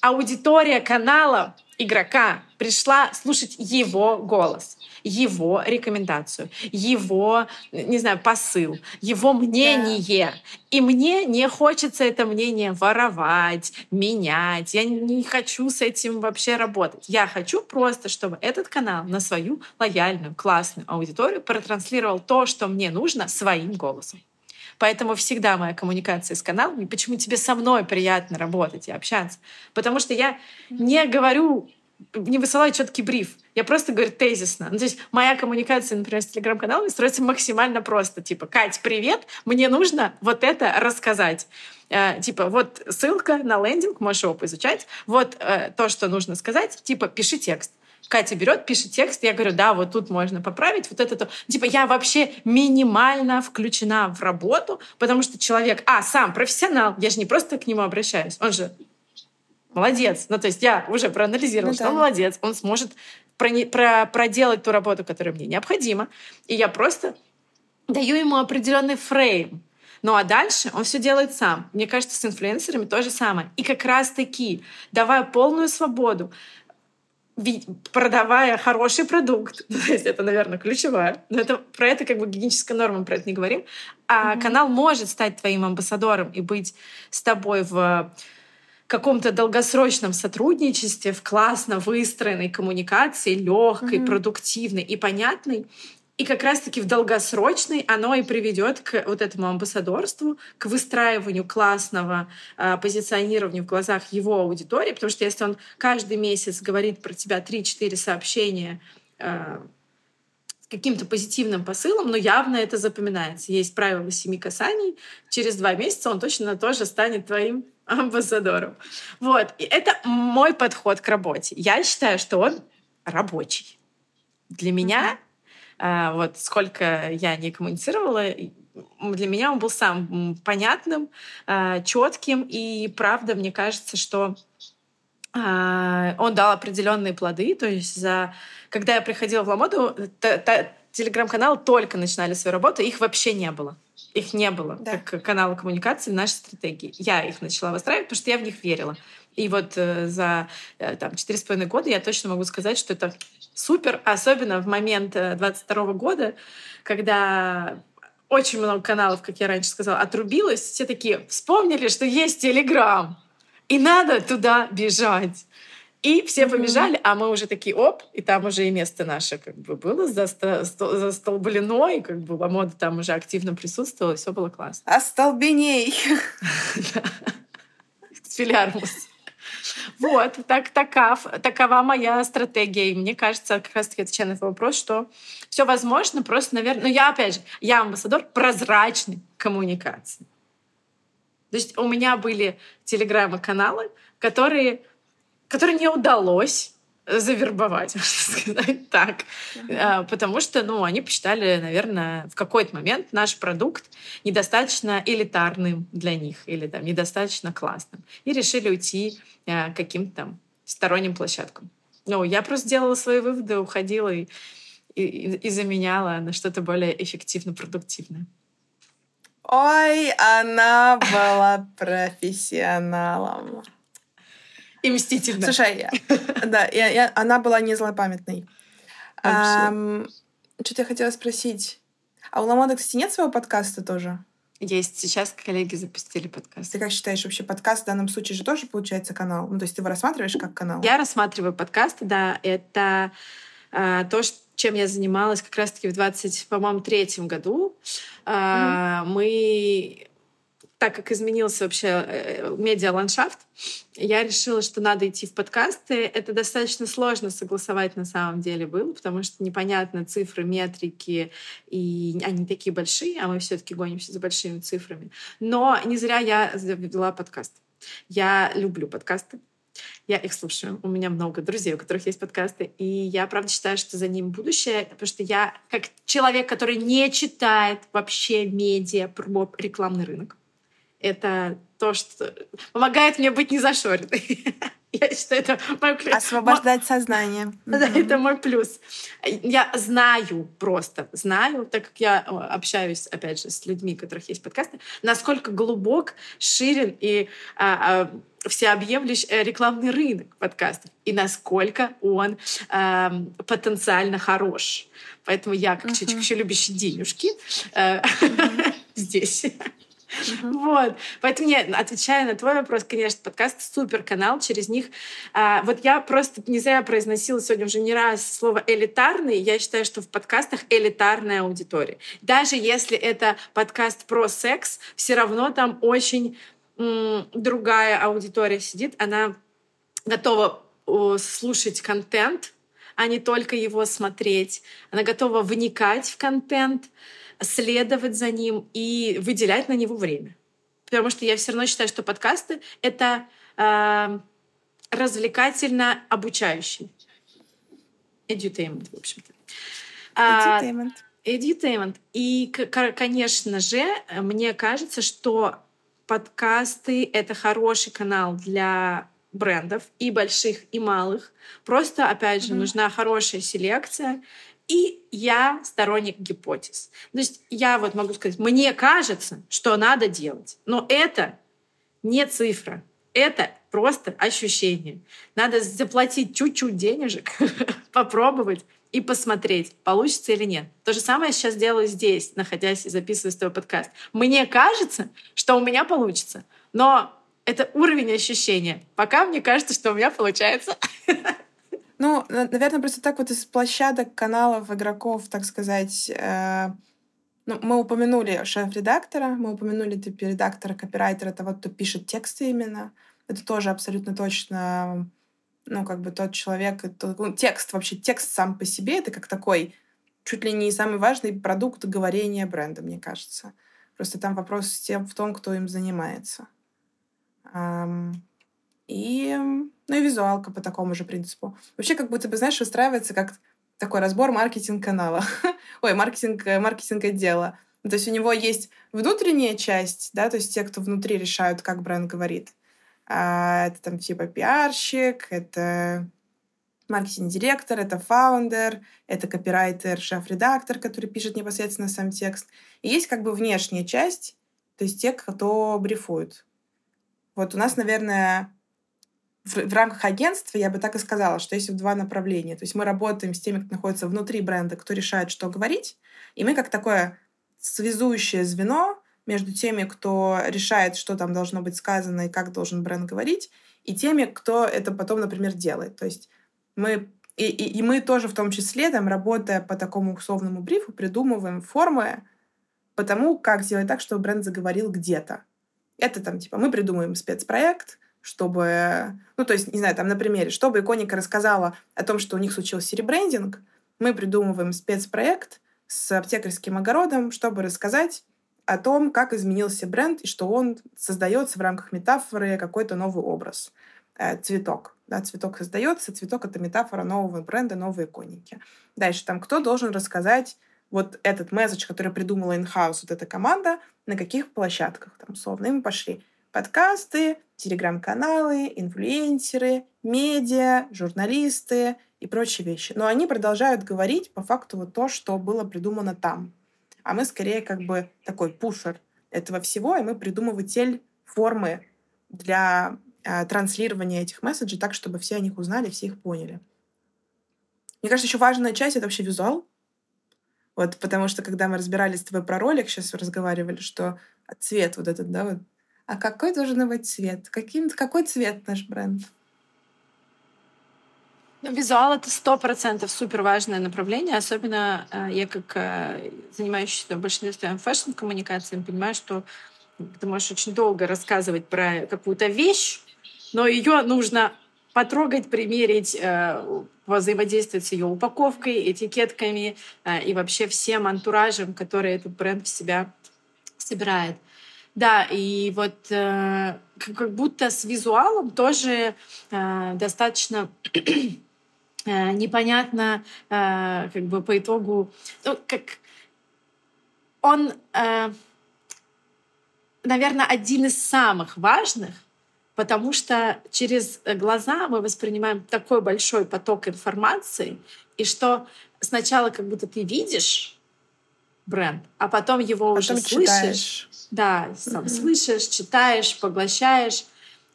S2: аудитория канала игрока пришла слушать его голос, его рекомендацию, его, не знаю, посыл, его мнение. Да. И мне не хочется это мнение воровать, менять. Я не хочу с этим вообще работать. Я хочу просто, чтобы этот канал на свою лояльную, классную аудиторию протранслировал то, что мне нужно своим голосом. Поэтому всегда моя коммуникация с каналом, и почему тебе со мной приятно работать и общаться. Потому что я не говорю не высылаю четкий бриф. Я просто говорю тезисно. Ну, то есть моя коммуникация, например, с телеграм-каналом строится максимально просто. Типа, Кать, привет, мне нужно вот это рассказать. Э, типа, вот ссылка на лендинг, можешь его поизучать. Вот э, то, что нужно сказать. Типа, пиши текст. Катя берет, пишет текст, я говорю, да, вот тут можно поправить, вот это то. Типа я вообще минимально включена в работу, потому что человек, а, сам профессионал, я же не просто к нему обращаюсь, он же молодец. Ну, то есть я уже проанализировала, ну, что да. он молодец, он сможет про, про, проделать ту работу, которая мне необходима. И я просто даю ему определенный фрейм. Ну а дальше он все делает сам. Мне кажется, с инфлюенсерами то же самое. И как раз-таки, давая полную свободу, продавая хороший продукт, то есть это, наверное, ключевое, но это, про это как бы гигиеническая норма, мы про это не говорим, а mm-hmm. канал может стать твоим амбассадором и быть с тобой в каком-то долгосрочном сотрудничестве, в классно выстроенной коммуникации, легкой, mm-hmm. продуктивной и понятной, и как раз-таки в долгосрочной оно и приведет к вот этому амбассадорству, к выстраиванию классного э, позиционирования в глазах его аудитории, потому что если он каждый месяц говорит про тебя 3-4 сообщения э, с каким-то позитивным посылом, но явно это запоминается. Есть правило семи касаний. Через два месяца он точно тоже станет твоим амбассадором. Вот. И это мой подход к работе. Я считаю, что он рабочий. Для меня вот сколько я не коммуницировала, для меня он был сам понятным, а, четким, и правда, мне кажется, что а, он дал определенные плоды. То есть, за... когда я приходила в Ламоду, телеграм-каналы только начинали свою работу, их вообще не было. Их не было да. как канала коммуникации в нашей стратегии. Я их начала выстраивать, потому что я в них верила. И вот э, за э, там, четыре с половиной года я точно могу сказать, что это супер, особенно в момент 22 э, года, когда очень много каналов, как я раньше сказала, отрубилось, все такие вспомнили, что есть Телеграм, и надо туда бежать. И все mm-hmm. побежали, а мы уже такие, оп, и там уже и место наше как бы было застолблено, и как бы Ламода там уже активно присутствовала, и все было классно.
S3: Остолбеней!
S2: Филиармус. Вот, так, такав, такова моя стратегия. И мне кажется, как раз-таки отвечая на этот вопрос, что все возможно, просто, наверное... Но я, опять же, я амбассадор прозрачной коммуникации. То есть у меня были телеграммы-каналы, которые, которые не удалось завербовать, можно сказать так. Uh-huh. Потому что, ну, они посчитали, наверное, в какой-то момент наш продукт недостаточно элитарным для них или там недостаточно классным. И решили уйти к каким-то там сторонним площадкам. Ну, я просто делала свои выводы, уходила и, и, и заменяла на что-то более эффективно-продуктивное.
S3: Ой, она была профессионалом.
S2: И мстительно.
S3: Слушай, да, я, я, она была не злопамятной. Что-то я хотела спросить. А у Ламода, кстати, нет своего подкаста тоже?
S2: Есть. Сейчас коллеги запустили подкаст.
S3: Ты как считаешь, вообще подкаст в данном случае же тоже получается канал? Ну, то есть ты его рассматриваешь как канал?
S2: Я рассматриваю подкасты, да. Это э, то, чем я занималась как раз-таки в 20, по-моему, третьем году. Mm-hmm. Мы так как изменился вообще э, медиа-ландшафт, я решила, что надо идти в подкасты. Это достаточно сложно согласовать на самом деле было, потому что непонятно цифры, метрики, и они такие большие, а мы все таки гонимся за большими цифрами. Но не зря я вела подкаст. Я люблю подкасты. Я их слушаю. У меня много друзей, у которых есть подкасты. И я, правда, считаю, что за ним будущее, потому что я, как человек, который не читает вообще медиа про рекламный рынок, это то, что помогает мне быть не зашоренной. Я считаю, это мой плюс.
S3: Освобождать сознание.
S2: Да, это мой плюс. Я знаю просто, знаю, так как я общаюсь, опять же, с людьми, у которых есть подкасты, насколько глубок, ширен и а, а, всеобъемлющ э, рекламный рынок подкастов и насколько он а, потенциально хорош. Поэтому я, как uh-huh. человек, еще любящий денежки, uh-huh. здесь вот. Поэтому, нет, отвечая на твой вопрос, конечно, подкаст супер канал, через них. А, вот я просто не зря произносила сегодня уже не раз слово элитарный. Я считаю, что в подкастах элитарная аудитория. Даже если это подкаст про секс, все равно там очень м, другая аудитория сидит. Она готова слушать контент, а не только его смотреть. Она готова вникать в контент следовать за ним и выделять на него время. Потому что я все равно считаю, что подкасты — это э, развлекательно обучающий. Edutainment, в общем-то.
S3: Edutainment.
S2: Edutainment. И, конечно же, мне кажется, что подкасты — это хороший канал для брендов и больших, и малых. Просто, опять же, mm-hmm. нужна хорошая селекция и я сторонник гипотез. То есть я вот могу сказать, мне кажется, что надо делать, но это не цифра, это просто ощущение. Надо заплатить чуть-чуть денежек, попробовать и посмотреть, получится или нет. То же самое я сейчас делаю здесь, находясь и записывая свой подкаст. Мне кажется, что у меня получится, но это уровень ощущения. Пока мне кажется, что у меня получается.
S3: Ну, наверное, просто так вот из площадок, каналов, игроков, так сказать, э, ну, мы упомянули шеф-редактора, мы упомянули типа редактора, копирайтера, того, кто пишет тексты именно. Это тоже абсолютно точно, ну, как бы тот человек, это, ну, текст вообще, текст сам по себе, это как такой чуть ли не самый важный продукт говорения бренда, мне кажется. Просто там вопрос в том, кто им занимается. И, ну и визуалка по такому же принципу. Вообще, как будто бы, знаешь, устраивается как такой разбор маркетинг-канала. Ой, маркетинг, э, маркетинг отдела. То есть у него есть внутренняя часть, да, то есть те, кто внутри решают, как бренд говорит. А это там типа пиарщик, это маркетинг-директор, это фаундер, это копирайтер, шеф-редактор, который пишет непосредственно сам текст. И есть как бы внешняя часть, то есть те, кто брифует. Вот у нас, наверное, в, в рамках агентства я бы так и сказала, что есть два направления. То есть мы работаем с теми, кто находится внутри бренда, кто решает, что говорить, и мы как такое связующее звено между теми, кто решает, что там должно быть сказано и как должен бренд говорить, и теми, кто это потом, например, делает. То есть мы и, и, и мы тоже в том числе, там, работая по такому условному брифу, придумываем формы по тому, как сделать так, чтобы бренд заговорил где-то. Это там, типа, мы придумываем спецпроект, чтобы, ну, то есть, не знаю, там на примере, чтобы иконика рассказала о том, что у них случился ребрендинг, мы придумываем спецпроект с аптекарским огородом, чтобы рассказать о том, как изменился бренд и что он создается в рамках метафоры какой-то новый образ, э, цветок. Да, цветок создается, цветок — это метафора нового бренда, новые конники. Дальше там кто должен рассказать вот этот месседж, который придумала in-house вот эта команда, на каких площадках там, условно. И мы пошли. Подкасты, телеграм-каналы, инфлюенсеры, медиа, журналисты и прочие вещи. Но они продолжают говорить по факту вот то, что было придумано там. А мы скорее как бы такой пушер этого всего, и мы придумыватель формы для э, транслирования этих месседжей так, чтобы все о них узнали, все их поняли. Мне кажется, еще важная часть — это вообще визуал. Вот, потому что, когда мы разбирались с тобой про ролик, сейчас разговаривали, что цвет вот этот, да, вот. А какой должен быть цвет? Каким, какой цвет наш бренд?
S2: Ну, визуал — это сто процентов супер важное направление. Особенно э, я, как э, занимающийся большинством фэшн-коммуникацией, понимаю, что ты можешь очень долго рассказывать про какую-то вещь, но ее нужно потрогать, примерить, э, взаимодействовать с ее упаковкой, этикетками э, и вообще всем антуражем, который этот бренд в себя собирает. Да, и вот э, как будто с визуалом тоже достаточно непонятно, как бы по итогу, ну, как он наверное, один из самых важных, потому что через глаза мы воспринимаем такой большой поток информации, и что сначала как будто ты видишь бренд, а потом его потом уже читаешь. слышишь. Да, сам mm-hmm. слышишь, читаешь, поглощаешь.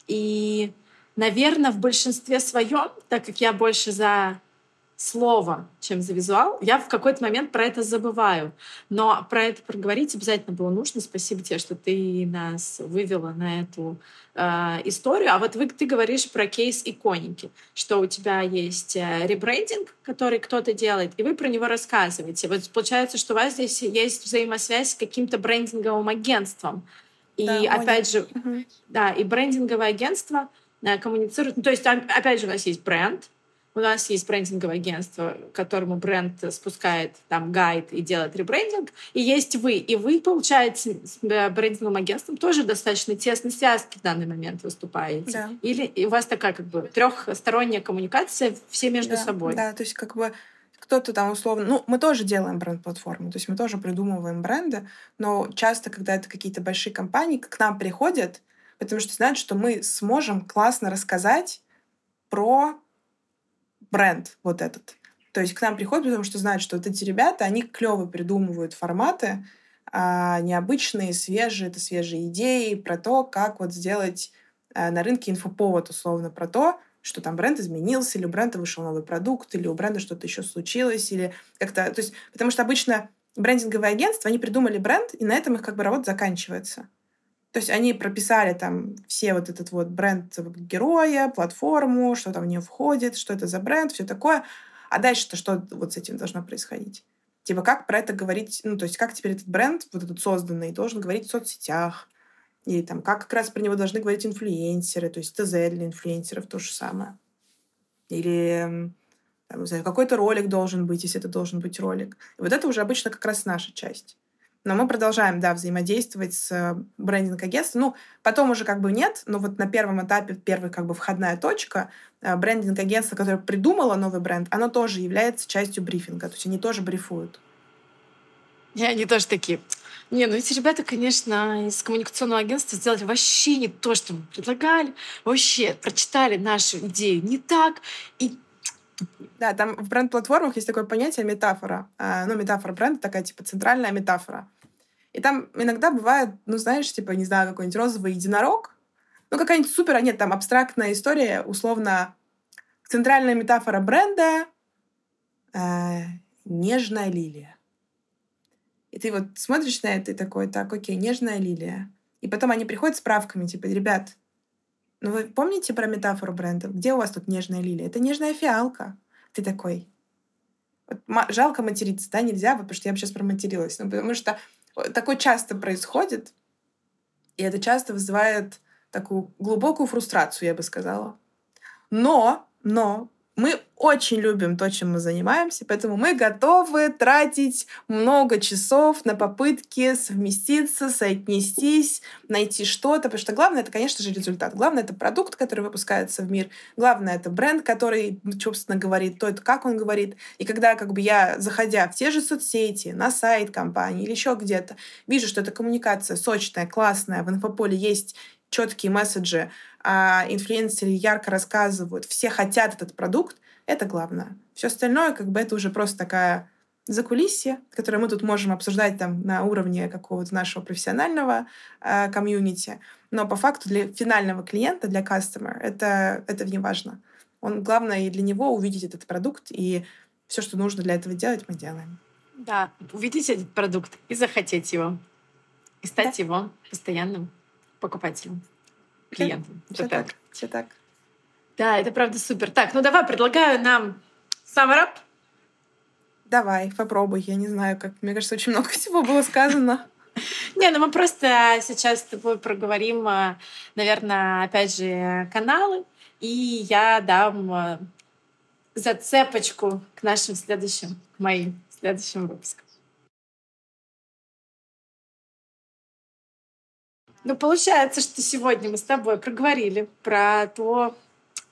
S2: И, наверное, в большинстве своем, так как я больше за слово, чем за визуал, я в какой-то момент про это забываю. Но про это проговорить обязательно было нужно. Спасибо тебе, что ты нас вывела на эту э, историю. А вот вы, ты говоришь про кейс иконики, что у тебя есть э, ребрендинг, который кто-то делает, и вы про него рассказываете. Вот получается, что у вас здесь есть взаимосвязь с каким-то брендинговым агентством. И да, опять же, угу. да, и брендинговое агентство э, коммуницирует. Ну, то есть, опять же, у нас есть бренд, у нас есть брендинговое агентство, которому бренд спускает там гайд и делает ребрендинг. И есть вы. И вы, получается, с э, брендинговым агентством тоже достаточно тесной связки в данный момент выступаете. Да. Или у вас такая как бы трехсторонняя коммуникация, все между
S3: да,
S2: собой.
S3: Да, то есть как бы кто-то там условно... Ну, мы тоже делаем бренд-платформу, то есть мы тоже придумываем бренды, но часто, когда это какие-то большие компании, к нам приходят, потому что знают, что мы сможем классно рассказать про бренд вот этот. То есть к нам приходят, потому что знают, что вот эти ребята, они клево придумывают форматы, а, необычные, свежие, это свежие идеи про то, как вот сделать а, на рынке инфоповод, условно, про то, что там бренд изменился, или у бренда вышел новый продукт, или у бренда что-то еще случилось, или как-то... То есть, потому что обычно брендинговые агентства, они придумали бренд, и на этом их как бы работа заканчивается. То есть они прописали там все вот этот вот бренд героя, платформу, что там в нее входит, что это за бренд, все такое. А дальше-то что вот с этим должно происходить? Типа как про это говорить, ну то есть как теперь этот бренд, вот этот созданный, должен говорить в соцсетях, или там как как раз про него должны говорить инфлюенсеры, то есть ТЗ для инфлюенсеров то же самое. Или какой-то ролик должен быть, если это должен быть ролик. И вот это уже обычно как раз наша часть. Но мы продолжаем, да, взаимодействовать с э, брендинг-агентством. Ну, потом уже как бы нет, но вот на первом этапе, первая как бы входная точка, э, брендинг-агентство, которое придумало новый бренд, оно тоже является частью брифинга. То есть они тоже брифуют.
S2: И они тоже такие, не, ну эти ребята, конечно, из коммуникационного агентства сделали вообще не то, что мы предлагали. Вообще прочитали нашу идею не так. И
S3: да, там в бренд-платформах есть такое понятие метафора. А, ну, метафора бренда такая, типа, центральная метафора. И там иногда бывает, ну, знаешь, типа, не знаю, какой-нибудь розовый единорог, ну, какая-нибудь супер, а нет, там абстрактная история, условно, центральная метафора бренда э, нежная лилия. И ты вот смотришь на это и такой, так, окей, нежная лилия. И потом они приходят с справками, типа, ребят, ну вы помните про метафору бренда? Где у вас тут нежная лилия? Это нежная фиалка. Ты такой. Вот, жалко материться, да, нельзя, потому что я бы сейчас проматерилась. Ну, потому что такое часто происходит, и это часто вызывает такую глубокую фрустрацию, я бы сказала. Но, но мы очень любим то, чем мы занимаемся, поэтому мы готовы тратить много часов на попытки совместиться, соотнестись, найти что-то, потому что главное это, конечно же, результат. Главное это продукт, который выпускается в мир. Главное это бренд, который, собственно, говорит то, это как он говорит. И когда как бы я, заходя в те же соцсети, на сайт компании или еще где-то, вижу, что эта коммуникация сочная, классная, в инфополе есть четкие месседжи, а инфлюенсеры ярко рассказывают, все хотят этот продукт, это главное. Все остальное, как бы, это уже просто такая закулисье, которое мы тут можем обсуждать там на уровне какого-то нашего профессионального э, комьюнити. Но по факту для финального клиента, для customer, это, это не важно. Он, главное и для него увидеть этот продукт, и все, что нужно для этого делать, мы делаем.
S2: Да, увидеть этот продукт и захотеть его. И стать да. его постоянным покупателем, клиентом.
S3: Да, все так. так. Все так.
S2: Да, это правда супер. Так, ну давай, предлагаю нам up.
S3: Давай, попробуй. Я не знаю, как... Мне кажется, очень много всего было сказано.
S2: Не, ну мы просто сейчас с тобой проговорим, э, наверное, опять же, каналы, и я дам э, зацепочку к нашим следующим, к моим следующим выпускам. Ну, получается, что сегодня мы с тобой проговорили про то,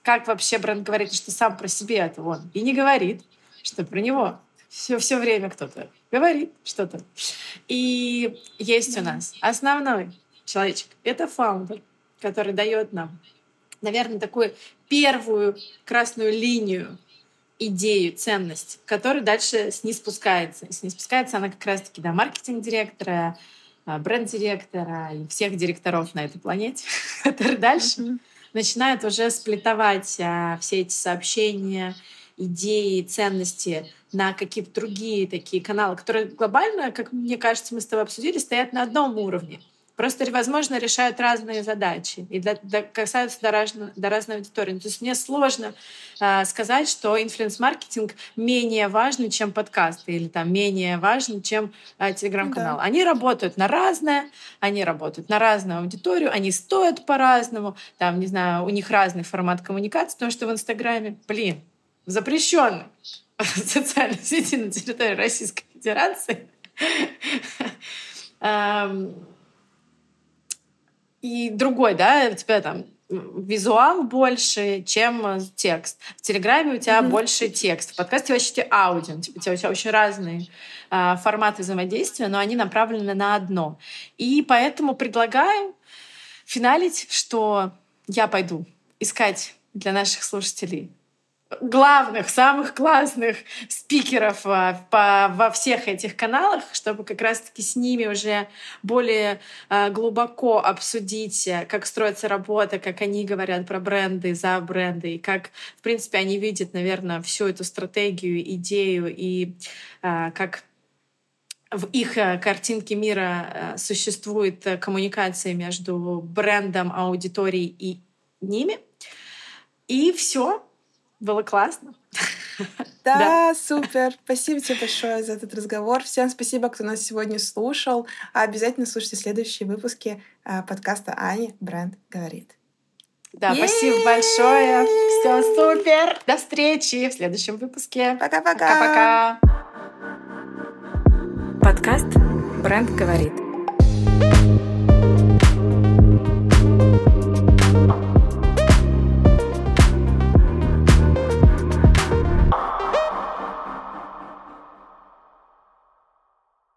S2: как вообще бренд говорит, что сам про себя это он. И не говорит, что про него все, все время кто-то говорит что-то. И есть у нас основной человечек. Это фаундер, который дает нам, наверное, такую первую красную линию идею, ценность, которая дальше с ней спускается. И с ней спускается она как раз-таки до маркетинг-директора, а, бренд-директора и всех директоров на этой планете, которые дальше начинают уже сплетовать а, все эти сообщения, идеи, ценности на какие-то другие такие каналы, которые глобально, как мне кажется, мы с тобой обсудили, стоят на одном уровне. Просто, возможно, решают разные задачи и для, для, касаются до, разно, до разной аудитории. То есть мне сложно э, сказать, что инфлюенс-маркетинг менее важный, чем подкасты или там менее важный, чем э, телеграм-канал. Да. Они работают на разное, они работают на разную аудиторию, они стоят по-разному, там, не знаю, у них разный формат коммуникации, потому что в Инстаграме, блин, запрещенный социальной сети на территории Российской Федерации и другой, да, у тебя там визуал больше, чем текст. В Телеграме у тебя mm-hmm. больше текст. В подкасте вообще аудио. Типа, у тебя очень разные э, форматы взаимодействия, но они направлены на одно. И поэтому предлагаю финалить, что я пойду искать для наших слушателей главных, самых классных спикеров а, по, во всех этих каналах, чтобы как раз-таки с ними уже более а, глубоко обсудить, э, как строится работа, как они говорят про бренды, за бренды, и как, в принципе, они видят, наверное, всю эту стратегию, идею и а, как в их картинке мира существует коммуникация между брендом, аудиторией и ними. И все, было классно.
S3: Да, да, супер. Спасибо тебе большое за этот разговор. Всем спасибо, кто нас сегодня слушал. А обязательно слушайте следующие выпуски э, подкаста Ани Бренд говорит.
S2: Да, спасибо большое. Все супер. До встречи в следующем выпуске.
S3: Пока-пока.
S2: Пока-пока. Подкаст Бренд говорит.